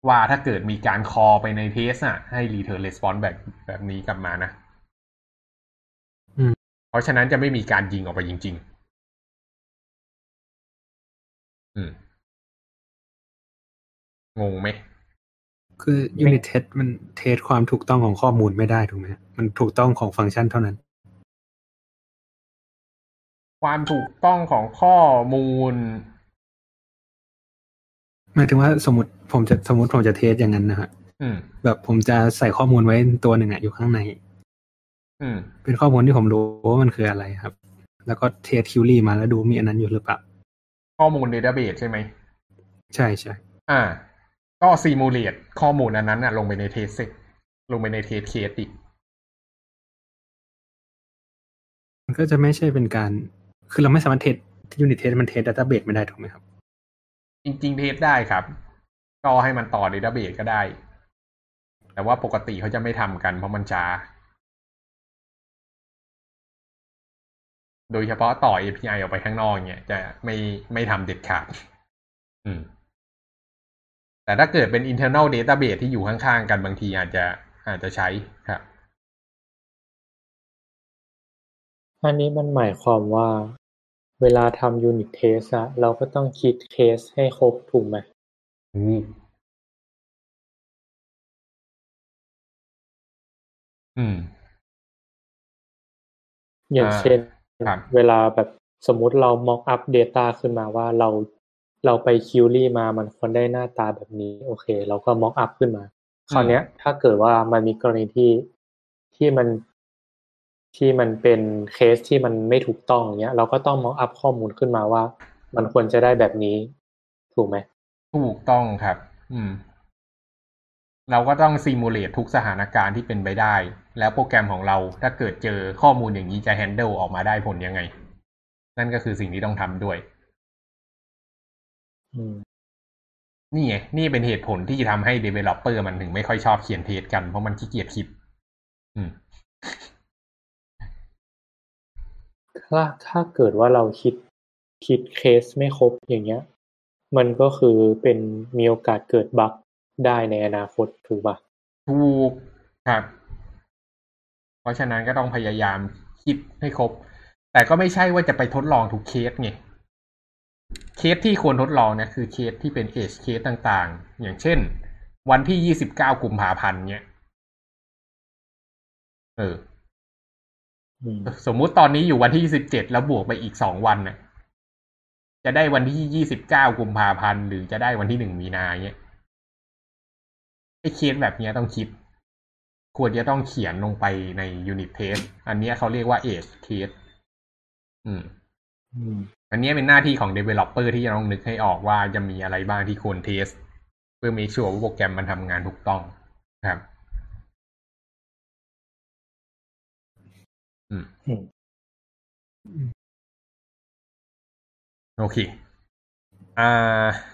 ว่าถ้าเกิดมีการ call ไปใน test อะให้ return response แบบแบบนี้กลับมานะอืมเพราะฉะนั้นจะไม่มีการยิงออกไปจริง ๆ อืม งงไหม คือ unit test มัน test ความถูกต้องของข้อมูลไม่ได้ถูกไหมมันถูกต้องของฟังก์ชันเท่านั้น ความถูกต้องของข้อมูลหมายถึงว่าสมมติผมจะสมมติผมจะ test อย่างนั้นนะฮะอืมแบบผมจะใส่ข้อมูลไว้ตัวหนึ่งอะอยู่ข้างในอืมเป็นข้อมูลที่ผมรู้ว่ามันคืออะไรครับ แล้วก็ test query มาแล้วดูมีอันนั้นอยู่หรือเปล่า ข้อมูล database ใช่ไหม ใช่ใช่อ่า ก็ simulate ข้อมูลอันนั้นน่ะ ลงไปใน test เซลงไปใน test caseอีกมันก็จะไม่ใช่เป็นการ คือเราไม่สามารถ test unit test มัน test database ไม่ได้ถูกไหมครับ จริง ๆ test ได้ครับ ก็ให้มันต่อ database ก็ได้ แต่ว่าปกติเขาจะไม่ทำกันเพราะมันช้า โดยเฉพาะต่อ API ออกไปข้างนอกเนี่ย จะไม่ไม่ทำเด็ดขาด อืม แต่ถ้าเกิดเป็น internal database ที่อยู่ข้างๆกันบางทีอาจจะอาจจะใช้ครับ อันนี้มันหมายความว่าเวลาทำ unit test อะเราก็ต้องคิดเคสให้ครบถูกไหมอืมอืม อย่างอ่าเช่นครับ เวลาแบบสมมุติเรา mock up data ขึ้นมาว่าเราเราไป query มามันควรได้หน้าตาแบบนี้ โอเค เราก็ mock up ขึ้นมา คราวเนี้ย ถ้าเกิดว่ามันมีกรณีที่ที่มันที่มันเป็นเคสที่มันไม่ถูกต้องอย่างเงี้ย เราก็ต้อง mock up ข้อมูลขึ้นมาว่า มันควรจะได้แบบนี้ ถูกไหมถูกต้องครับ อืม เราก็ต้อง simulate ทุกสถานการณ์ที่เป็นไปได้ แล้วโปรแกรมของเราถ้าเกิดเจอข้อมูลอย่างนี้จะ handle ออกมาได้ผลยังไง นั่นก็คือสิ่งที่ต้องทำด้วยอืมนี่ไงนี่เป็นเหตุผลที่ทำให้ Developer มันถึงไม่ค่อยชอบเขียน test กันเพราะมันขี้เกียจคิด อืมถ้าถ้าเกิดว่าเราคิดคิดเคสไม่ครบอย่างเงี้ย มันก็คือเป็นมีโอกาสเกิด bug ได้ในอนาคตถูกปะถูกครับ เพราะฉะนั้นก็ต้องพยายามคิดให้ครบ แต่ก็ไม่ใช่ว่าจะไปทดลองทุกเคสไงเคสที่ควรทดลองเนี่ยคือเคสที่เป็น edge case ต่างๆ อย่างเช่น วันที่ยี่สิบเก้ากุมภาพันธ์เนี่ยเอออืมสมมุติตอนนี้อยู่วันที่สิบเจ็ดแล้วบวกไปอีกสองวันน่ะจะได้วันที่ยี่สิบเก้ากุมภาพันธ์หรือจะได้วันที่หนึ่งมีนาเนี่ยไอ้เคสแบบเนี้ยต้องคิด ควรจะต้องเขียนลงไปใน unit test อันเนี้ยเขาเรียกว่า edge case อืมอืมอันเนี้ยเป็นหน้าที่ของ developer ที่จะต้องนึกให้ออกว่าจะมีอะไรบ้างที่ควร test เพื่อ make sure ว่าโปรแกรมมันทำงานถูกต้องครับอืมอืมโอเค อ่า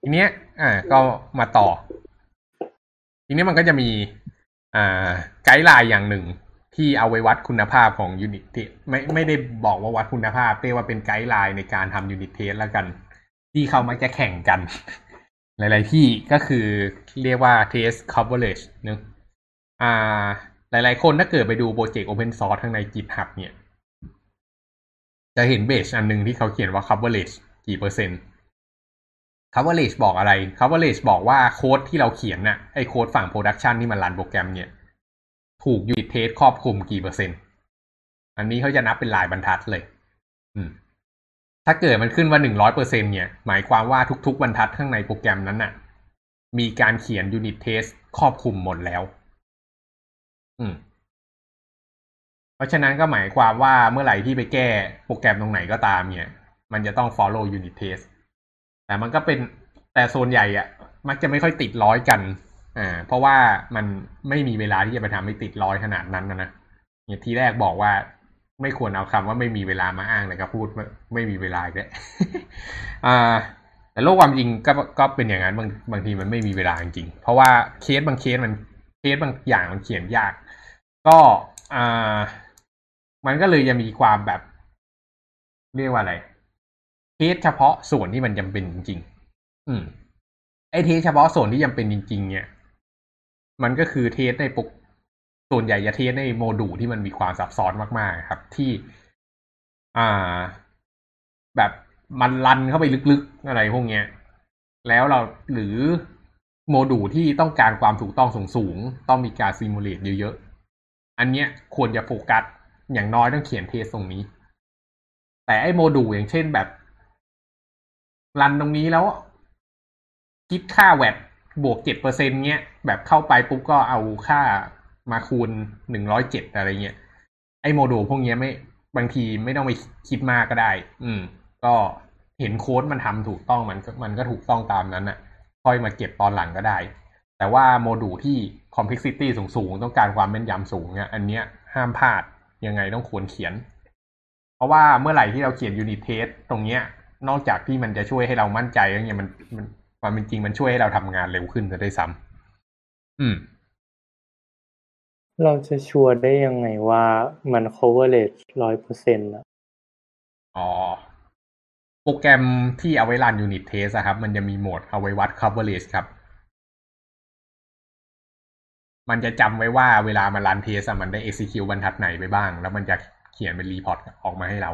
ทีเนี้ย อ่า ก็มาต่อ ทีนี้มันก็จะมีอ่า guideline อย่างหนึ่งที่เอาไว้วัดคุณภาพของ unit test ไม่ไม่ได้บอกว่าวัดคุณภาพเรียกว่าเป็น guideline ในการทำ unit test แล้วกัน ที่เขามักจะแข่งกัน หลาย ๆ ที่ก็คือเรียกว่า test coverage เนอะอ่า หลาย ๆ คนถ้าเกิดไปดูโปรเจกต์ open source ข้างใน GitHub เนี่ย จะเห็นเบสอันหนึ่งที่เขาเขียนว่า coverage กี่เปอร์เซ็นต์ coverage บอกอะไร coverage บอกว่าโค้ดที่เราเขียนน่ะไอโค้ดฝั่ง production ที่มันรันโปรแกรมเนี่ย ถูก unit test ครอบคลุมกี่เปอร์เซ็นต์ อันนี้เขาจะนับเป็นลายบรรทัดเลย อืม ถ้าเกิดมันขึ้นว่าหนึ่งร้อยเปอร์เซ็นเนี่ย หมายความว่าทุก ๆ บรรทัดข้างในโปรแกรมนั้นน่ะ มีการเขียน unit test ครอบคลุมหมดแล้ว อืมเพราะฉะนั้นก็หมายความว่าเมื่อไหร่ที่ไปแก้โปรแกรมตรงไหนก็ตามเนี่ย มันจะต้อง follow unit test แต่มันก็เป็นแต่โซนใหญ่อะมักจะไม่ค่อยติดร้อยกันอ่าเพราะว่ามันไม่มีเวลาที่จะไปทำให้ติดร้อยขนาดนั้นนะนะเนี่ยทีแรกบอกว่าไม่ควรเอาคำว่าไม่มีเวลามาอ้างเลยก็พูดไม่มีเวลาอีกแล้วอ่าแต่โลกความจริงก็ก็เป็นอย่างนั้นบางบางทีมันไม่มีเวลาจริงเพราะว่าเคสบางเคสมันเคสบางอย่างมันเขียนยาก ก็อ่ามันก็เลยจะมีความแบบ เรียกว่าอะไร test เฉพาะส่วนที่มันจำเป็นจริง ๆ อืม ไอ้ test เฉพาะส่วนที่จำเป็นจริง ๆ เนี่ย มันก็คือ test ในปกส่วนใหญ่จะ test ในโมดูลที่มันมีความซับซ้อนมากๆ ครับ ที่ อ่า แบบมัน run เข้าไปลึกๆอะไรพวกเนี้ย แล้วเราหรือโมดูลที่ต้องการความถูกต้องสูงๆต้องมีการ simulate เยอะๆ อันเนี้ยควรจะโฟกัสอย่างน้อยต้องเขียน test ตรงนี้ แต่ไอ้โมดูลอย่างเช่นแบบ run ตรงนี้แล้วคิดค่าแวดบวกเจ็ดเปอร์เซ็นเงี้ย แบบเข้าไปปุ๊บก็เอาค่ามาคูณหนึ่งร้อยเจ็ดอะไรเงี้ย ไอ้โมดูลพวกเนี้ยไม่บางทีไม่ต้องไปคิดมากก็ได้ อืม ก็เห็นโค้ดมันทำถูกต้องมันมันก็ถูกต้องตามนั้นน่ะ ค่อยมาเก็บตอนหลังก็ได้ แต่ว่าโมดูลที่ complexity สูงๆ ต้องการความแม่นยำสูงเนี่ยอันเนี้ยห้ามพลาดยังไงต้องควรเขียน เพราะว่าเมื่อไหร่ที่เราเขียน unit test ตรงเนี้ย นอกจากที่มันจะช่วยให้เรามั่นใจแล้วเนี่ยมันมันความเป็นจริงมันช่วยให้เราทำงานเร็วขึ้นจะได้ซ้ำอืม เราจะชัวร์ได้ยังไงว่ามัน coverage ร้อยเปอร์เซ็นต์อะอ๋อโปรแกรมที่เอาไว้รัน unit test อะครับ มันจะมีโหมดเอาไว้วัด coverage ครับ มันจะจำไว้ว่าเวลามันรันเทสมันได้ execute บรรทัดไหนไปบ้าง แล้วมันจะเขียนเป็น report ออกมาให้เรา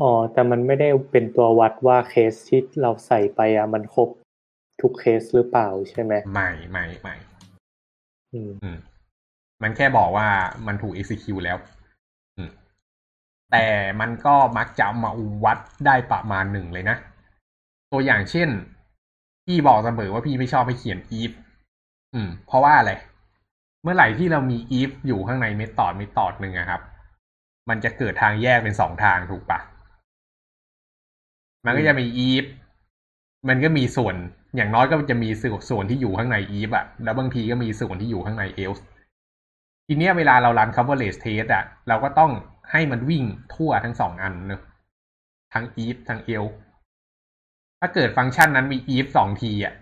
อ๋อ แต่มันไม่ได้เป็นตัววัดว่าเคสที่เราใส่ไปอะมันครบทุกเคสหรือเปล่าใช่ไหมไม่ไม่ไม่อืมอืมมันแค่บอกว่ามันถูก execute แล้ว อืม แต่มันก็มักจะเอามาวัดได้ประมาณหนึ่งเลยนะ ตัวอย่างเช่น พี่บอกเสมอว่าพี่ไม่ชอบให้เขียน if อืม เพราะว่าอะไร เมื่อไหร่ที่เรามี if อยู่ข้างในเมธอดเมธอดหนึ่งอะครับ มันจะเกิดทางแยกเป็นสองทางถูกปะ มันก็จะมี if มันก็มีส่วนอย่างน้อยก็จะมีส่วนส่วนที่อยู่ข้างใน if อะแล้วบางทีก็มีส่วนที่อยู่ข้างใน else ทีเนี้ยเวลาเรารัน coverage test อะเราก็ต้องให้มันวิ่งทั่วทั้งสองอันเนอะทั้ง if ทั้ง else ถ้าเกิดฟังก์ชันนั้นมี if สองทีอะ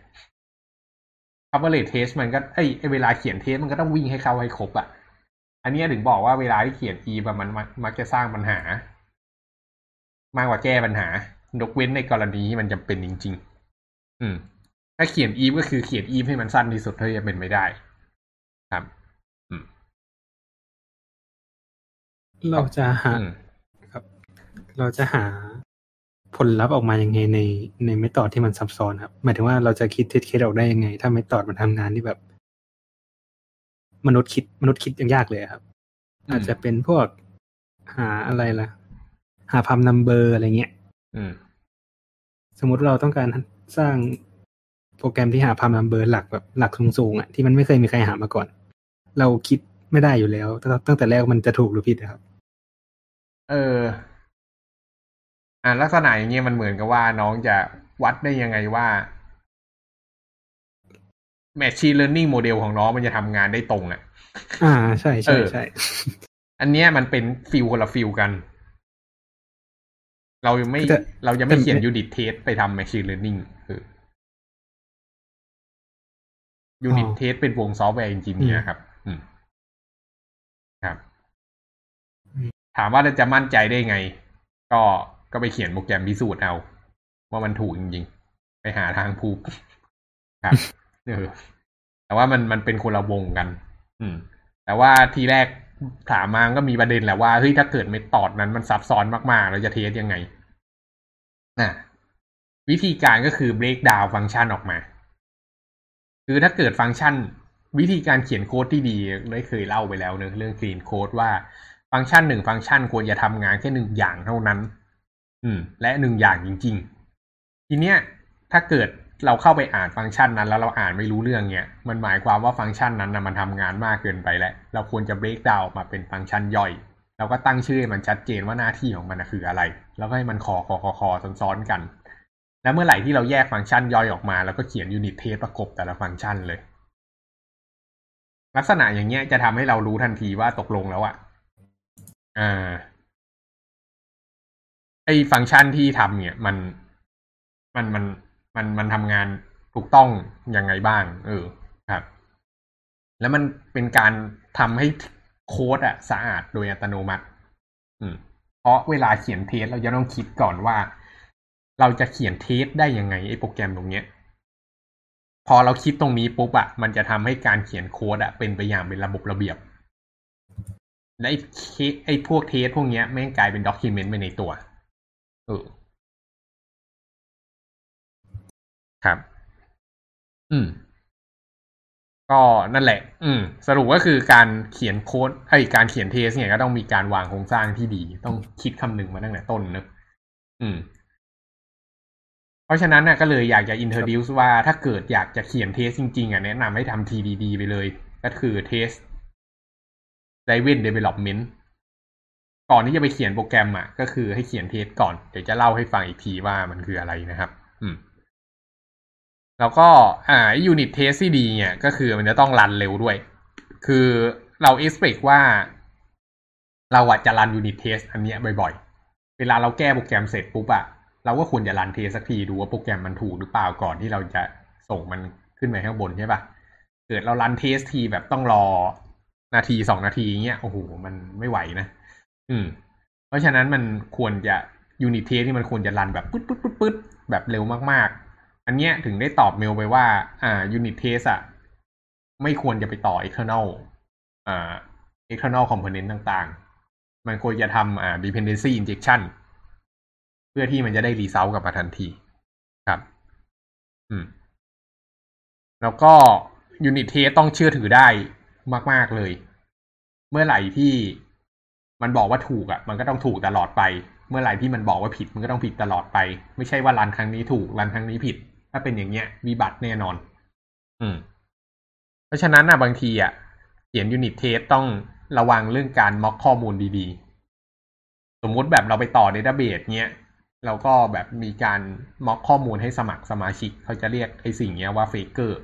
coverage test มันก็ไอยไอเวลาเขียนเทสมันก็ต้องวิ่งให้เข้าให้ครบอะอันเนี้ยถึงบอกว่าเวลาที่เขียน if อะมันมักมักจะสร้างปัญหา มากกว่าแก้ปัญหา ยกเว้นในกรณีที่มันจำเป็นจริง ๆ อืม ถ้าเขียน if ก็คือเขียน if ให้มันสั้นที่สุดเท่าที่จะเป็นไปได้ครับอืมเราจะหาอืมครับ เราจะหาผลลัพธ์ออกมายังไงในใน method ที่มันซับซ้อนครับ หมายถึงว่าเราจะคิด test case ออกได้ยังไง ถ้า method มันทำงานที่แบบ มนุษย์คิดมนุษย์คิดยังยากเลยครับอืมอาจจะเป็นพวกหาอะไรล่ะ หา prime number อะไรเงี้ยอืม สมมุติเราต้องการสร้างโปรแกรมที่หา prime number หลักแบบหลักสูงๆอะที่มันไม่เคยมีใครหามาก่อน เราคิดไม่ได้อยู่แล้วตั้งตั้งแต่แรกมันจะถูกหรือผิดนะครับ เออ อ่าลักษณะอย่างเงี้ยมันเหมือนกับว่าน้องจะวัดได้ยังไงว่า Machine Learning model ของน้องมันจะทำงานได้ตรงอะ อ่า ใช่ใช่เออใช่ อันเนี้ยมันเป็น field คนละ field กัน เรายังไม่แต่เราจะไม่แต่เขียน unit test ไปทำ machine learning เออ unit test เป็นวงซอฟต์แวร์ engineer ครับอืมครับ ถามว่าเราจะมั่นใจได้ไง ก็ก็ไปเขียนโปรแกรมพิสูจน์เอา ว่ามันถูกจริงๆ ไปหาทางพูกครับเออแต่ว่ามันมันเป็นคนละวงกัน อืม แต่ว่าทีแรก ถามมาก็มีประเด็นแหละว่าเฮ้ยถ้าเกิดเมธอดนั้นมันซับซ้อนมากๆ เราจะเทสยังไงนะวิธีการก็คือ break down ฟังก์ชันออกมา คือถ้าเกิดฟังก์ชัน วิธีการเขียนโค้ดที่ดีได้เคยเล่าไปแล้วเนอะเรื่อง clean code ว่าฟังก์ชันหนึ่งฟังก์ชันควรจะทำงานแค่หนึ่งอย่างเท่านั้น อืม และหนึ่งอย่างจริง ๆ ทีเนี้ย ถ้าเกิด เราเข้าไปอ่านฟังก์ชันนั้น แล้วเราอ่านไม่รู้เรื่องเนี้ยมันหมายความว่าฟังก์ชันนั้นนะมันทำงานมากเกินไปแล้ว เราควรจะ break down ออกมาเป็นฟังก์ชันย่อย เราก็ตั้งชื่อให้มันชัดเจนว่าหน้าที่ของมันคืออะไร แล้วก็ให้มันคอคอคอคอซ้อนๆกัน แล้วเมื่อไหร่ที่เราแยกฟังก์ชันย่อยออกมา แล้วก็เขียน unit test ประกบแต่ละฟังก์ชันเลย ลักษณะอย่างเงี้ยจะทำให้เรารู้ทันทีว่าตกลงแล้วอะอ่าไอฟังก์ชันที่ทำเนี่ยมันมันมัน มันมันทำงานถูกต้องยังไงบ้าง เออครับ แล้วมันเป็นการทำให้โค้ดอะสะอาดโดยอัตโนมัติ อืม เพราะเวลาเขียนเทสเราจะต้องคิดก่อนว่า เราจะเขียนเทสได้ยังไงไอ้โปรแกรมตรงเนี้ย พอเราคิดตรงนี้ปุ๊บอะมันจะทำให้การเขียนโค้ดอะเป็นไปอย่างเป็นระบบระเบียบ และไอ้เคไอ้พวกเทสพวกเนี้ยแม่งกลายเป็นด็อกิเมนต์ไปในตัว เออ ครับ อืม ก็นั่นแหละ อืม สรุปก็คือการเขียนโค้ดไอ้ยการเขียนเทส เนี่ยก็ต้องมีการวางโครงสร้างที่ดี ต้องคิดคำนึงมาตั้งแต่ต้นเนอะอืม เพราะฉะนั้นน่ะก็เลยอยากจะ introduce ว่าถ้าเกิดอยากจะเขียนเทสจริงๆอะแนะนำให้ทำ TDD ไปเลย ก็คือเทส driven development ก่อนที่จะไปเขียนโปรแกรมอะ ก็คือให้เขียนเทสก่อน เดี๋ยวจะเล่าให้ฟังอีกทีว่ามันคืออะไรนะครับอืม แล้วก็อ่า unit test ที่ดีเนี่ยก็คือมันจะต้องรันเร็วด้วย คือเรา expect ว่า เราอะจะรัน unit test อันเนี้ยบ่อยๆ เวลาเราแก้โปรแกรมเสร็จปุ๊บอะเราก็ควรจะรันเทสสักทีดูว่าโปรแกรมมันถูกหรือเปล่าก่อนที่เราจะส่งมันขึ้นไปข้างบนใช่ปะเกิดเรารันเทสทีแบบต้องรอนาทีสองนาทีเงี้ยโอ้โหมันไม่ไหวนะ อืม เพราะฉะนั้นมันควรจะunit test ที่มันควรจะ run แบบปึ๊ดปึ๊ดปึ๊ดปึ๊ดแบบเร็วมากๆ อันเนี้ยถึงได้ตอบเมลไปว่า อ่า unit test อะไม่ควรจะไปต่อ external อ่า external component ต่างๆ มันควรจะทำอ่า dependency injection เพื่อที่มันจะได้ result กลับมาทันที ครับ อืม แล้วก็ unit test ต้องเชื่อถือได้มาก ๆ เลย เมื่อไหร่ที่มันบอกว่าถูกอะ มันก็ต้องถูกตลอดไป เมื่อไหร่ที่มันบอกว่าผิด มันก็ต้องผิดตลอดไป ไม่ใช่ว่า run ครั้งนี้ถูก run ครั้งนี้ผิด ถ้าเป็นอย่างเงี้ยมีบัตรแน่นอน อืม เพราะฉะนั้นอะบางทีอะเขียน unit test ต้องระวังเรื่องการ mock ข้อมูลดีๆ สมมุติแบบเราไปต่อ database เนี้ยเราก็แบบมีการ mock ข้อมูลให้สมัครสมาชิก เขาจะเรียกไอ้สิ่งเนี้ยว่า faker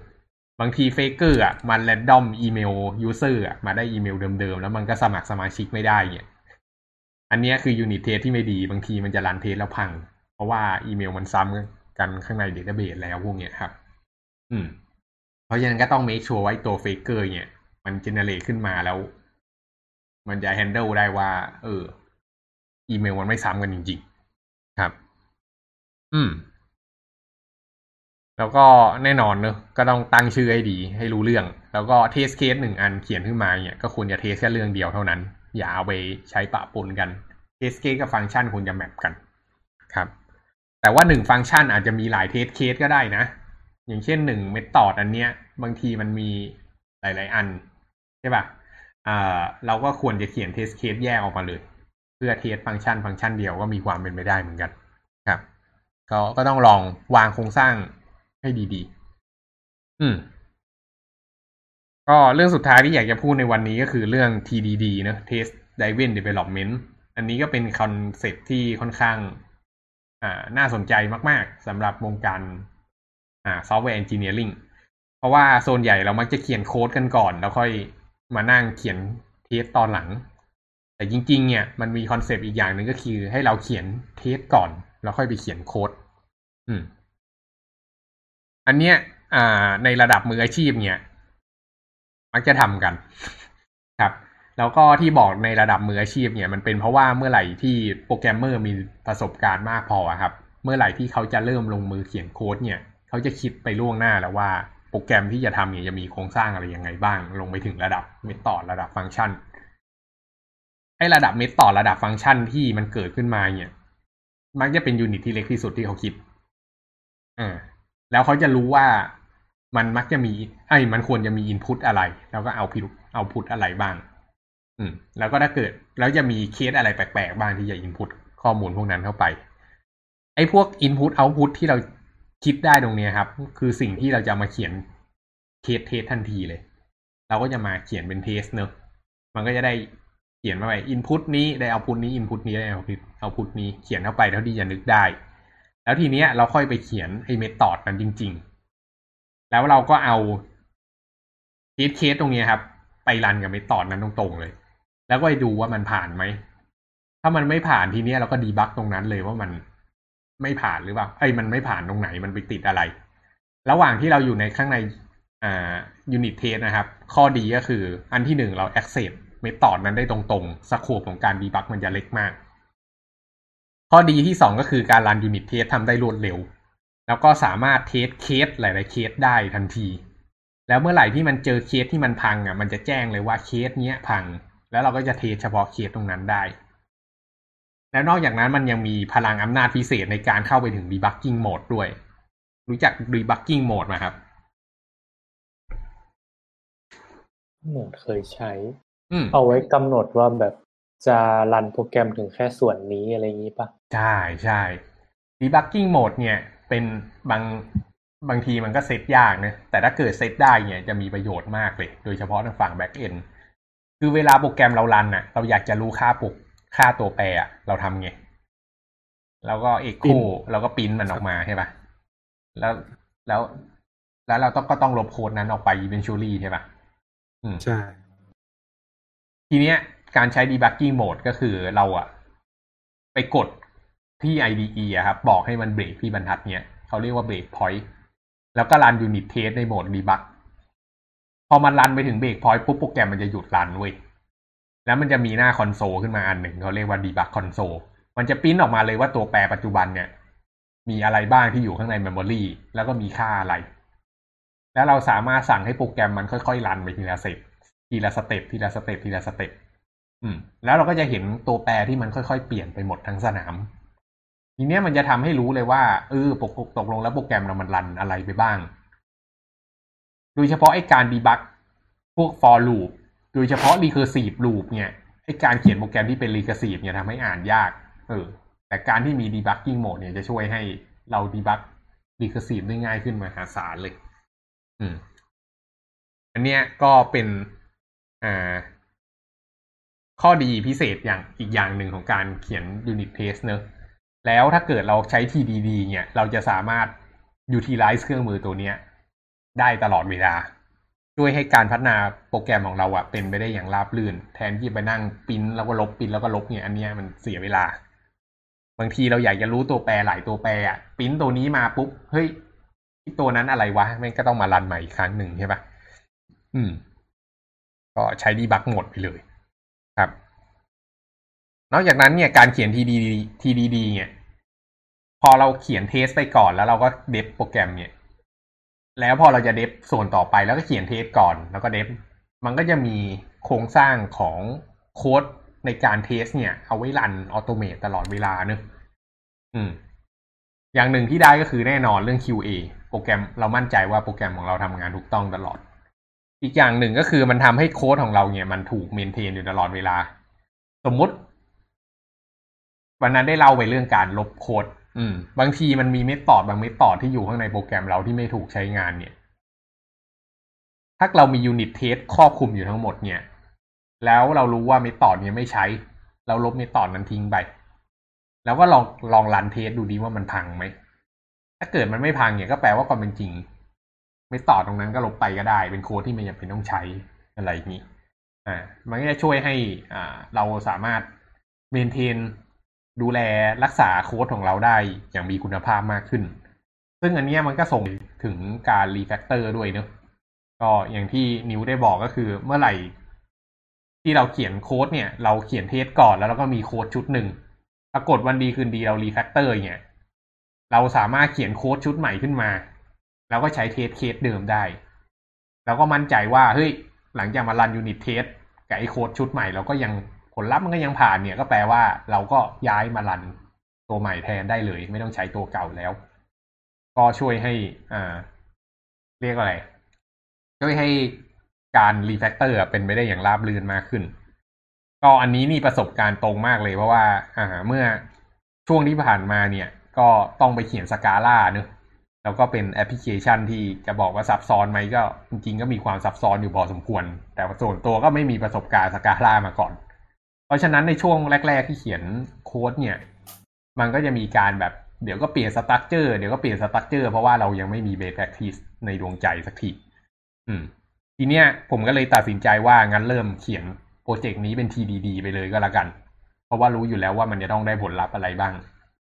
บางที faker อะมัน random อีเมล user อะมาได้อีเมลเดิมๆ แล้วมันก็สมัครสมาชิกไม่ได้เนี่ยอันเนี้ยคือ unit test ที่ไม่ดี บางทีมันจะ run test แล้วพัง เพราะว่าอีเมลมันซ้ำ กันข้างใน database แล้วพวกเนี้ยครับ อืม เพราะฉะนั้นก็ต้อง make sure ไว้ตัว faker เนี่ย มัน generate ขึ้นมาแล้ว มันจะ handle ได้ว่า เออ อีเมลมันไม่ซ้ำกันจริง ๆ ครับ อืม แล้วก็แน่นอนเนอะก็ต้องตั้งชื่อให้ดี ให้รู้เรื่อง แล้วก็ test case หนึ่งอันเขียนขึ้นมาเนี่ยก็ควรจะ test แค่เรื่องเดียวเท่านั้น อย่าเอาไปใช้ปะปนกัน test case กับฟังก์ชันควรจะ map กัน ครับ แต่ว่าหนึ่งฟังก์ชันอาจจะมีหลาย test case ก็ได้นะ อย่างเช่นหนึ่ง method อันเนี้ย บางทีมันมีหลาย ๆ อัน ใช่ปะ่ะอ่าเราก็ควรจะเขียน test case แยกออกมาเลย เพื่อ test function function เดียวก็มีความเป็นไปได้เหมือนกันครับก็ก็ต้องลองวางโครงสร้างให้ดีๆ อืม ก็เรื่องสุดท้ายที่อยากจะพูดในวันนี้ก็คือเรื่อง TDD นะ Test Driven Development อันนี้ก็เป็น concept ที่ค่อนข้าง น่าสนใจมากๆสำหรับวงการ software engineering เพราะว่าโซนใหญ่เรามักจะเขียนโค้ดกันก่อน แล้วค่อยมานั่งเขียน test ตอนหลัง แต่จริง ๆ เนี่ยมันมี concept อีกอย่างหนึ่งก็คือ ให้เราเขียน test ก่อน แล้วค่อยไปเขียนโค้ดอืม อันเนี้ยในระดับมืออาชีพเนี่ย มักจะทำกันครับ แล้วก็ที่บอกในระดับมืออาชีพเนี่ยมันเป็นเพราะว่าเมื่อไหร่ที่โปรแกรมเมอร์มีประสบการณ์มากพอครับ เมื่อไหร่ที่เขาจะเริ่มลงมือเขียนโค้ดเนี่ยเขาจะคิดไปล่วงหน้าแล้วว่าโปรแกรมที่จะทำเนี่ยจะมีโครงสร้างอะไรยังไงบ้าง ลงไปถึงระดับ method ระดับฟังก์ชันไอ้ระดับ method ระดับฟังก์ชันที่มันเกิดขึ้นมาเนี่ย มักจะเป็น unit ที่เล็กที่สุดที่เขาคิดอ่าแล้วเขาจะรู้ว่ามันมักจะมีไอ้มันควรจะมี input อะไร แล้วก็เอาพิ output อะไรบ้าง อืม แล้วก็ถ้าเกิด แล้วจะมีเคสอะไรแปลกๆบ้างที่จะ input ข้อมูลพวกนั้นเข้าไป ไอ้พวก input output ที่เราคิดได้ตรงนี้ครับ คือสิ่งที่เราจะมาเขียน case test ทันทีเลย เราก็จะมาเขียนเป็น test เนอะมันก็จะได้เขียนมาไป input นี้ได้ output นี้ input นี้ได้ output output นี้เขียนเข้าไปเท่าที่จะนึกได้ แล้วทีเนี้ยเราค่อยไปเขียนไอ้ method นั้นจริง ๆ แล้วเราก็เอา case case ตรงนี้ครับ ไป run กับ method นั้นตรงๆเลย แล้วก็ไปดูว่ามันผ่านไหม ถ้ามันไม่ผ่านทีเนี้ยเราก็ debug ตรงนั้นเลยว่ามันไม่ผ่านหรือเปล่าไอ้มันไม่ผ่านตรงไหนมันไปติดอะไร ระหว่างที่เราอยู่ในข้างในอ่า unit test นะครับ ข้อดีก็คืออันที่หนึ่งเรา access method นั้นได้ตรงๆ scope ของการ debug มันจะเล็กมาก ข้อดีที่สองก็คือการ run unit test ทำได้รวดเร็ว แล้วก็สามารถ test case หลาย ๆ เคสได้ทันที แล้วเมื่อไหร่ที่มันเจอเคสที่มันพังอะ มันจะแจ้งเลยว่าเคสเนี้ยพัง แล้วเราก็จะ test เฉพาะเคสตรงนั้นได้ แล้วนอกจากนั้นมันยังมีพลังอำนาจพิเศษในการเข้าไปถึง debugging mode ด้วย รู้จัก debugging mode ไหมครับเหมือนเคยใช้อืมเอาไว้กำหนดว่าแบบจะ run โปรแกรมถึงแค่ส่วนนี้อะไรอย่างนี้ปะใช่ใช่ debugging mode เนี่ย เป็นบางบางทีมันก็เซตยากนะแต่ถ้าเกิดเซตได้เนี่ยจะมีประโยชน์มากเลย โดยเฉพาะทางฝั่ง backend คือเวลาโปรแกรมเรา run น่ะ เราอยากจะรู้ค่าปุกค่าตัวแปรอะเราทำไงแล้วก็ echo แล้วก็ปริ้นมันออกมาใช่ปะแล้วแล้วแล้วเราต้องก็ต้องลบโค้ดนั้นออกไป eventually ใช่ปะอืมใช่ ทีเนี้ย การใช้ debugging mode ก็คือเราอะไปกดที่ IDE อะครับ บอกให้มันเบรกที่บรรทัดเนี้ยเขาเรียกว่า break point แล้วก็ run unit test ในโหมด debug พอมัน run ไปถึง break point ปุ๊บโปรแกรมมันจะหยุด run เว้ยแล้วมันจะมีหน้าคอนโซลขึ้นมาอันหนึ่งเขาเรียกว่า debug console มันจะปิ้นออกมาเลยว่าตัวแปรปัจจุบันเนี่ย มีอะไรบ้างที่อยู่ข้างใน memory แล้วก็มีค่าอะไร แล้วเราสามารถสั่งให้โปรแกรมมันค่อยๆ run ไปทีละ step ทีละ step ทีละ step ทีละ step อืม แล้วเราก็จะเห็นตัวแปรที่มันค่อยๆเปลี่ยนไปหมดทั้งสนาม ทีเนี้ยมันจะทำให้รู้เลยว่าเออปกตกลงแล้วโปรแกรมเรามัน run อะไรไปบ้าง ดยเฉพาะไอ้การดีบักพวก for loop โดยเฉพาะ recursive loop เนี่ยไอ้การเขียนโปรแกรมที่เป็น recursive เนี่ยทำให้อ่านยาก เออ แต่การที่มี debugging mode เนี่ยจะช่วยให้เรา debug recursive ได้ง่ายขึ้นมหาศาลเลย อืม อันเนี้ยก็เป็น อ่า ข้อดีพิเศษอย่างอีกอย่างหนึ่งของการเขียน unit test เนอะแล้วถ้าเกิดเราใช้ TDD เนี่ย เราจะสามารถ utilize เครื่องมือตัวเนี้ย ได้ตลอดเวลา ช่วยให้การพัฒนาโปรแกรมของเราอะเป็นไปได้อย่างราบรื่น แทนที่ไปนั่งปริ้นแล้วก็ลบปริ้นแล้วก็ลบเนี่ยอันเนี้ยมันเสียเวลา บางทีเราอยากจะรู้ตัวแปรหลายตัวแปรอะปริ้นตัวนี้มาปุ๊บเฮ้ยตัวนั้นอะไรวะม่งก็ต้องมารันใหม่อีกครั้งหนึ่งใช่ปะอืม ก็ใช้ดีบักหมดไปเลยครับ นอกจากนั้นเนี่ยการเขียน TDD TDD เนี่ยพอเราเขียน test ไปก่อนแล้วเราก็ dev โปรแกรมเนี่ย แล้วพอเราจะ dev ส่วนต่อไปแล้วก็เขียน test ก่อนแล้วก็ dev มันก็จะมีโครงสร้างของโค้ดในการ test เนี่ย เอาไว้ run automate ตลอดเวลาเนอะอืม อย่างหนึ่งที่ได้ก็คือแน่นอนเรื่อง QA โปรแกรมเรามั่นใจว่าโปรแกรมของเราทำงานถูกต้องตลอด อีกอย่างหนึ่งก็คือมันทำให้โค้ดของเราเนี่ย มันถูก maintain อยู่ตลอดเวลา สมมุติ วันนั้นได้เล่าไปเรื่องการลบโค้ด บางทีมันมี method บาง method ที่อยู่ข้างในโปรแกรมเราที่ไม่ถูกใช้งานเนี่ย ถ้าเรามี unit test ครอบคลุมอยู่ทั้งหมดเนี่ย แล้วเรารู้ว่า method เนี่ยไม่ใช้ เราลบ method นั้นทิ้งไป แล้วก็ลองลอง run test ดูดีว่ามันพังไหม ถ้าเกิดมันไม่พังเนี่ยก็แปลว่าความเป็นจริง method ตรงนั้นก็ลบไปก็ได้ เป็นโค้ดที่ไม่จำเป็นต้องใช้อะไรอย่างนี้ อ่า มันก็จะช่วยให้อ่าเราสามารถ maintain ดูแลรักษาโค้ดของเราได้อย่างมีคุณภาพมากขึ้น ซึ่งอันนี้มันก็ส่งถึงการ refactor ด้วยเนอะก็อย่างที่นิวได้บอกก็คือเมื่อไหร่ที่เราเขียนโค้ดเนี่ย เราเขียน test ก่อนแล้วเราก็มีโค้ดชุดหนึ่งปรากฏวันดีคืนดีเรา refactor เนี่ยเราสามารถเขียนโค้ดชุดใหม่ขึ้นมา แล้วก็ใช้ test case เดิมได้แล้วก็มั่นใจว่าเฮ้ยหลังจากมา run unit test กับไอโค้ดชุดใหม่เราก็ยัง ผลลัพธ์มันก็ยังผ่านเนี่ยก็แปลว่าเราก็ย้ายมา run ตัวใหม่แทนได้เลย ไม่ต้องใช้ตัวเก่าแล้ว ก็ช่วยให้อ่าเรียกอะไร ช่วยให้การ refactor เป็นไปได้อย่างราบรื่นมากขึ้น ก็อันนี้นี่ประสบการณ์ตรงมากเลยเพราะว่าอ่าเมื่อช่วงที่ผ่านมาเนี่ย ก็ต้องไปเขียน Scala เนอะแล้วก็เป็นแอปพลิเคชันที่จะบอกว่าซับซ้อนไหมก็จริงๆก็มีความซับซ้อนอยู่พอสมควร แต่ส่วนตัวก็ไม่มีประสบการณ์ Scala มาก่อน เพราะฉะนั้นในช่วงแรก ๆ ที่เขียนโค้ดเนี่ย มันก็จะมีการแบบเดี๋ยวก็เปลี่ยน structure เดี๋ยวก็เปลี่ยน structure เพราะว่าเรายังไม่มีเบสแ r คทีสในดวงใจสักทีอืม ทีเนี้ยผมก็เลยตัดสินใจว่างั้นเริ่มเขียนโปรเจกต์นี้เป็น TDD ไปเลยก็แล้วกัน เพราะว่ารู้อยู่แล้วว่ามันจะต้องได้ผลลัพธ์อะไรบ้าง